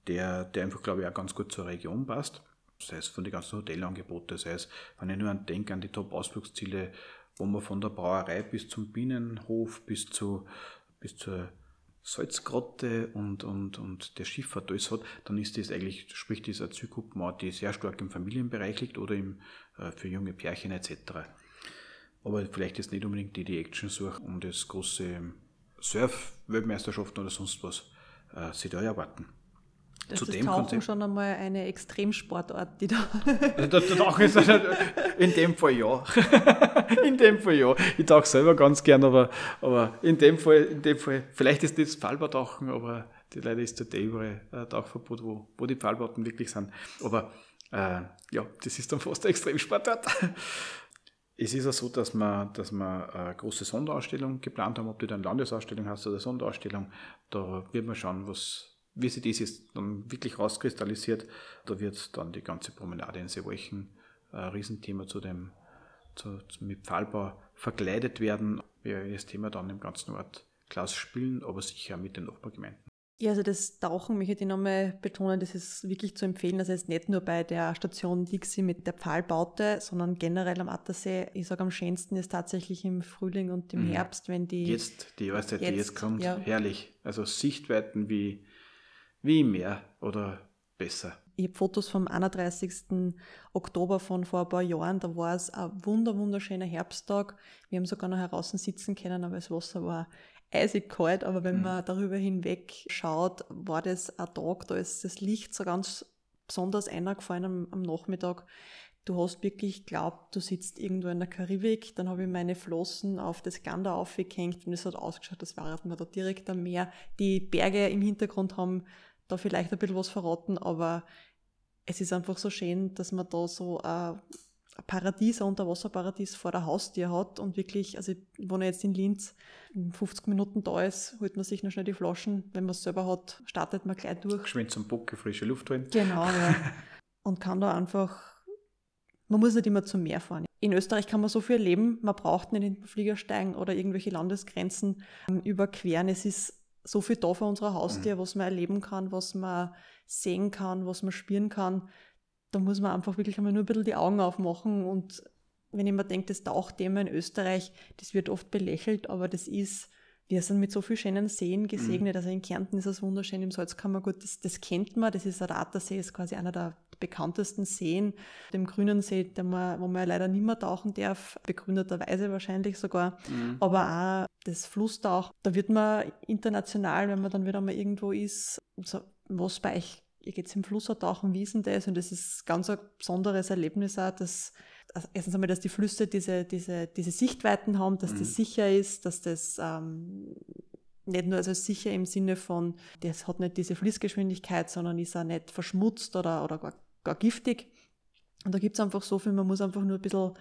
der, der einfach, glaube ich, auch ganz gut zur Region passt. Sei es von den ganzen Hotelangeboten, sei es, wenn ich nur an denke, an die Top-Ausflugsziele, wo man von der Brauerei bis zum Bienenhof, bis, zu, bis zur Salzgrotte und, und, und der Schifffahrt alles hat, dann ist das eigentlich, sprich das eine Zielgruppe, die sehr stark im Familienbereich liegt oder im, äh, für junge Pärchen etc aber vielleicht jetzt nicht unbedingt die, die Action suchen, um das große Surf-Weltmeisterschaften oder sonst was äh, sie da erwarten. Das Zu ist Tauchen schon einmal eine Extremsportart, die da. Also da Tauchen ist in dem Fall ja. <laughs> in dem Fall ja. Ich tauche selber ganz gern, aber, aber in, dem Fall, in dem Fall, vielleicht ist das Fallbadtauchen, aber leider ist der überall ein Tauchverbot, wo, wo die Pfahlbauten wirklich sind. Aber Äh, ja, das ist dann fast ein Extremsportart. Es ist auch so, dass wir, dass wir eine große Sonderausstellung geplant haben, ob du dann Landesausstellung hast oder Sonderausstellung. Da wird man schauen, was, wie sich das jetzt dann wirklich rauskristallisiert. Da wird dann die ganze Promenade in Seewolchen ein Riesenthema zu dem, zu, mit Pfahlbau verkleidet werden. Wir das Thema dann im ganzen Ort Klaus spielen, aber sicher mit den Nachbargemeinden. Ja, also das Tauchen möchte ich nochmal betonen, das ist wirklich zu empfehlen. Das heißt nicht nur bei der Station Dixie mit der Pfahlbaute, sondern generell am Attersee. Ich sage am schönsten ist tatsächlich im Frühling und im mhm. Herbst, wenn die. Jetzt, die Jahreszeit, jetzt, die jetzt kommt, ja. herrlich. Also Sichtweiten wie, wie im Meer oder besser. Ich habe Fotos vom 31. Oktober von vor ein paar Jahren. Da war es ein wunder, wunderschöner Herbsttag. Wir haben sogar noch heraus sitzen können, aber das Wasser war eisig kalt, aber wenn mhm. man darüber hinweg schaut, war das ein Tag, da ist das Licht so ganz besonders eingefallen am, am Nachmittag. Du hast wirklich glaubt, du sitzt irgendwo in der Karibik. Dann habe ich meine Flossen auf das Gander aufgehängt und es hat ausgeschaut, das war man da direkt am Meer. Die Berge im Hintergrund haben da vielleicht ein bisschen was verraten, aber es ist einfach so schön, dass man da so ein Paradies, ein Unterwasserparadies vor der Haustür hat und wirklich, also ich wohne jetzt in Linz, 50 Minuten da ist, holt man sich noch schnell die Flaschen. Wenn man es selber hat, startet man gleich durch. Geschwind zum Bocke, frische Luft holen. Genau, ja. <laughs> Und kann da einfach, man muss nicht immer zum Meer fahren. In Österreich kann man so viel erleben, man braucht nicht in den Flieger steigen oder irgendwelche Landesgrenzen ähm, überqueren. Es ist so viel da vor unserer Haustür, mhm. was man erleben kann, was man sehen kann, was man spüren kann. Da muss man einfach wirklich einmal nur ein bisschen die Augen aufmachen und wenn ich mir denke, das Tauchthema in Österreich, das wird oft belächelt, aber das ist, wir sind mit so vielen schönen Seen gesegnet. Mhm. Also in Kärnten ist es wunderschön, im Salzkammergut, das, das kennt man, das ist der Rattersee, ist quasi einer der bekanntesten Seen. Dem grünen See, man, wo man leider nicht mehr tauchen darf, begründeterweise wahrscheinlich sogar, mhm. aber auch das Flusstauch, da wird man international, wenn man dann wieder mal irgendwo ist, so, was bei euch, ihr geht im Fluss tauchen, wie ist denn das? Und das ist ganz ein besonderes Erlebnis auch, dass also erstens einmal, dass die Flüsse diese, diese, diese Sichtweiten haben, dass mhm. das sicher ist, dass das ähm, nicht nur also sicher im Sinne von, das hat nicht diese Fließgeschwindigkeit, sondern ist auch nicht verschmutzt oder, oder gar, gar giftig. Und da gibt es einfach so viel, man muss einfach nur ein bisschen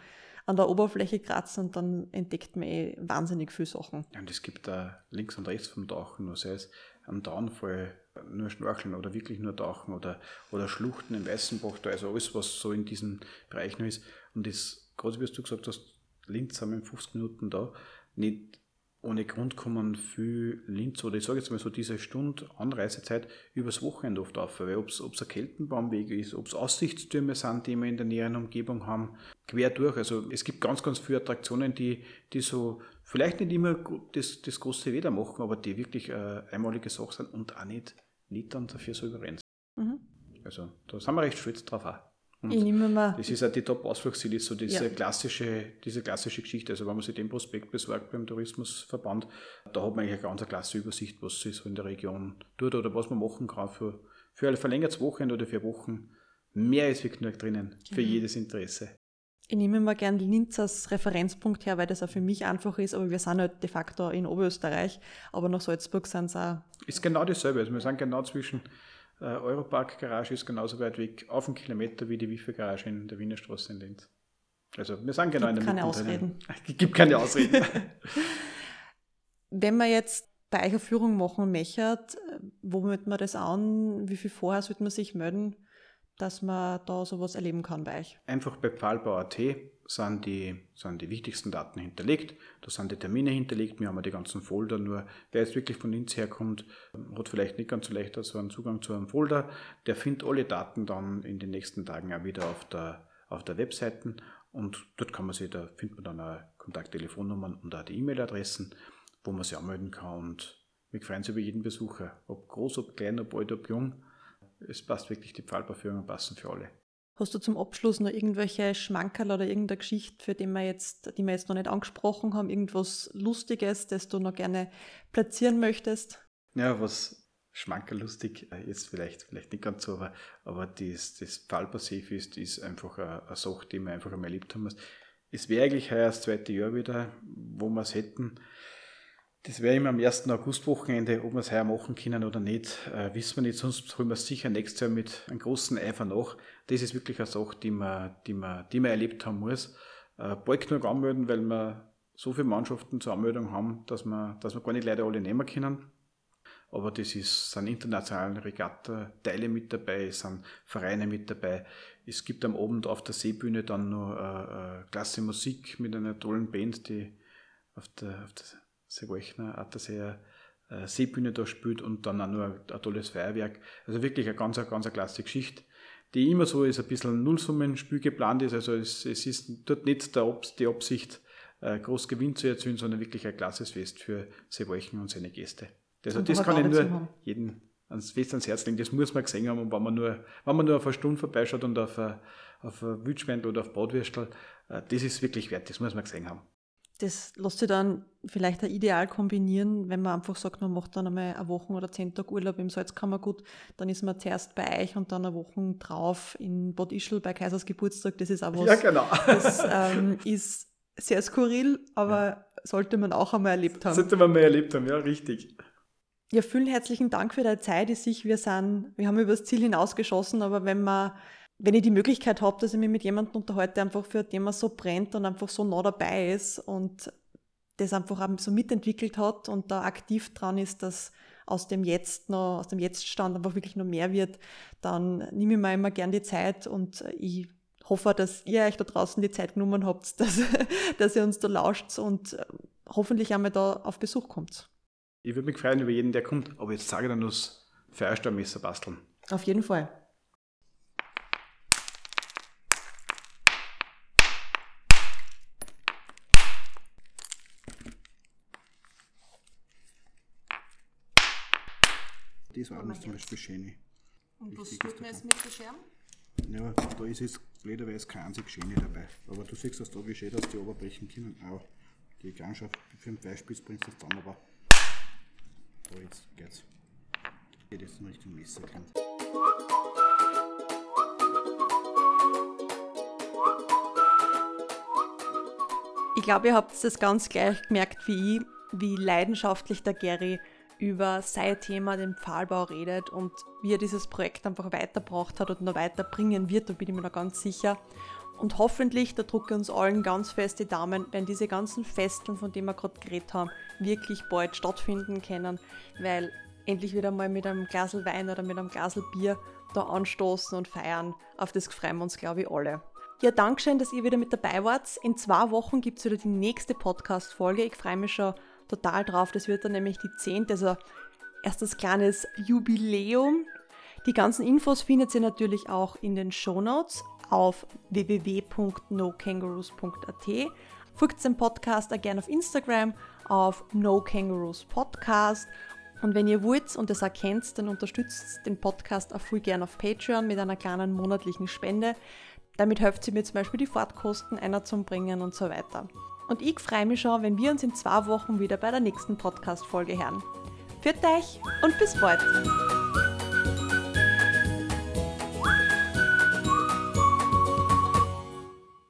an der Oberfläche kratzen und dann entdeckt man eh wahnsinnig viele Sachen. Ja, und es gibt da links und rechts vom Tauchen, nur sei es am Downfall nur Schnorcheln oder wirklich nur Tauchen oder, oder Schluchten im Weißenbach, also alles, was so in diesem Bereich noch ist. Und das, gerade wie du gesagt hast, Linz haben wir in 50 Minuten da, nicht ohne Grund kommen viel Linz oder ich sage jetzt mal so diese Stunde Anreisezeit übers Wochenende oft auf, weil ob es ein Keltenbaumweg ist, ob es Aussichtstürme sind, die wir in der näheren Umgebung haben, quer durch. Also es gibt ganz, ganz viele Attraktionen, die, die so vielleicht nicht immer das, das große Weder machen, aber die wirklich eine einmalige Sache sind und auch nicht, nicht dann dafür so überrennen. Mhm. Also da sind wir recht stolz drauf auch. Und ich nehme mal. Das ist auch die Top-Ausflugsziel, ist so diese, ja. klassische, diese klassische Geschichte. Also wenn man sich den Prospekt besorgt beim Tourismusverband, da hat man eigentlich eine ganz klasse Übersicht, was sich so in der Region tut oder was man machen kann für, für ein verlängertes Wochenende oder vier Wochen. Mehr ist genug drinnen für mhm. jedes Interesse. Ich nehme mal gern Linz als Referenzpunkt her, weil das auch für mich einfach ist, aber wir sind halt de facto in Oberösterreich, aber nach Salzburg sind es auch. Ist genau dasselbe. Also wir sind genau zwischen äh, Europark-Garage ist genauso weit weg, auf einen Kilometer wie die Wifi-Garage in der Wiener Straße in Linz. Also wir sind genau Gibt in der keine Mitte. Ausreden. Es <laughs> gibt keine Ausreden. <laughs> <laughs> Wenn man jetzt bei eine Führung machen möchte, womit man das an? Wie viel vorher sollte man sich melden, dass man da sowas erleben kann bei euch? Einfach bei Pfahlbau.at sind die, sind die wichtigsten Daten hinterlegt. Da sind die Termine hinterlegt. Wir haben die ganzen Folder. Nur wer jetzt wirklich von Linz herkommt, hat vielleicht nicht ganz so leicht so einen Zugang zu einem Folder. Der findet alle Daten dann in den nächsten Tagen auch wieder auf der, auf der Webseite. Und dort kann man sich, da findet man dann auch Kontakttelefonnummern und auch die E-Mail-Adressen, wo man sich anmelden kann. Und wir freuen uns über jeden Besucher. Ob groß, ob klein, ob alt, ob jung. Es passt wirklich, die Pfahlbauführungen passen für alle. Hast du zum Abschluss noch irgendwelche Schmankerl oder irgendeine Geschichte, für die wir jetzt, die wir jetzt noch nicht angesprochen haben, irgendwas Lustiges, das du noch gerne platzieren möchtest? Ja, was Schmankerl lustig, äh, jetzt vielleicht, vielleicht nicht ganz so, aber, aber das, das Fallpassiv ist, ist einfach eine, eine Sache, die wir einfach einmal erlebt haben. Es wäre eigentlich heuer das zweite Jahr wieder, wo wir es hätten. Das wäre immer am 1. August-Wochenende, ob wir es heuer machen können oder nicht, äh, wissen wir nicht. Sonst holen wir es sicher nächstes Jahr mit einem großen Eifer nach. Das ist wirklich eine Sache, die man, die man, die man erlebt haben muss. Äh, bald genug anmelden, weil wir so viele Mannschaften zur Anmeldung haben, dass wir, dass wir gar nicht leider alle nehmen können. Aber das ist, sind internationale Regatta-Teile mit dabei, es sind Vereine mit dabei. Es gibt am Abend auf der Seebühne dann noch äh, äh, klasse Musik mit einer tollen Band, die auf der, auf der Seewalchner Attersee äh, Seebühne da spielt und dann auch nur ein, ein tolles Feuerwerk. Also wirklich eine ganz, ganz eine klasse Geschichte, die immer so ist, ein bisschen Nullsummenspiel geplant ist. Also es, es ist dort nicht der, die Absicht, äh, groß Gewinn zu erzielen, sondern wirklich ein klasses Fest für Seewalchen und seine Gäste. Also und das kann ich nur jeden ans Fest ans Herz legen. Das muss man gesehen haben. Und wenn man nur, wenn man nur auf eine Stunde vorbeischaut und auf ein, auf ein Wildschwein oder auf Bratwürstel, äh, das ist wirklich wert. Das muss man gesehen haben das lässt sich dann vielleicht ein ideal kombinieren, wenn man einfach sagt, man macht dann einmal eine Woche oder zehn Tage Urlaub im Salzkammergut, dann ist man zuerst bei euch und dann eine Woche drauf in Bad Ischl bei Kaisers Geburtstag. Das ist auch was. Ja, genau. Das ähm, <laughs> ist sehr skurril, aber ja. sollte man auch einmal erlebt haben. Sollte man mal erlebt haben, ja, richtig. Ja, vielen herzlichen Dank für deine Zeit. Ich sehe, wir sind, wir haben über das Ziel hinausgeschossen, aber wenn man wenn ich die Möglichkeit habe, dass ich mich mit jemandem unterhalte, der einfach für ein Thema so brennt und einfach so nah dabei ist und das einfach so mitentwickelt hat und da aktiv dran ist, dass aus dem Jetzt noch, aus dem Jetztstand einfach wirklich noch mehr wird, dann nehme ich mir immer gern die Zeit und ich hoffe, dass ihr euch da draußen die Zeit genommen habt, <laughs> dass, dass ihr uns da lauscht und hoffentlich einmal da auf Besuch kommt. Ich würde mich freuen über jeden, der kommt, aber jetzt sage ich dann nur das Feuerstammesser basteln. Auf jeden Fall. Das war uns zum Beispiel schön. Und was tut man jetzt mit der Scherben? Ja, da ist jetzt blöderweise kein einzig Schöne dabei. Aber du siehst das da, wie schön, dass die oberbrechen können. Auch die Gangschaft für den Fleischspitz bringst du das dann aber. So, jetzt geht's. Geht jetzt in Richtung Messer. Ich glaube, ihr habt es ganz gleich gemerkt wie ich, wie leidenschaftlich der Gary über sein Thema, den Pfahlbau, redet und wie er dieses Projekt einfach weitergebracht hat und noch weiterbringen wird, da bin ich mir noch ganz sicher. Und hoffentlich, da drücke uns allen ganz fest die Daumen, wenn diese ganzen Festeln, von denen wir gerade geredet haben, wirklich bald stattfinden können, weil endlich wieder mal mit einem Glas Wein oder mit einem Glas Bier da anstoßen und feiern. Auf das freuen wir uns, glaube ich, alle. Ja, Dankeschön, dass ihr wieder mit dabei wart. In zwei Wochen gibt es wieder die nächste Podcast-Folge. Ich freue mich schon total drauf. Das wird dann nämlich die zehnte, also erstes kleines Jubiläum. Die ganzen Infos findet ihr natürlich auch in den Shownotes auf www.nokangaroos.at. Folgt dem Podcast auch gerne auf Instagram auf NoKangaroosPodcast. Und wenn ihr wollt und es erkennt, dann unterstützt den Podcast auch viel gerne auf Patreon mit einer kleinen monatlichen Spende. Damit hilft sie mir zum Beispiel die Fahrtkosten einer zum Bringen und so weiter. Und ich freue mich schon, wenn wir uns in zwei Wochen wieder bei der nächsten Podcast-Folge hören. Für euch und bis bald!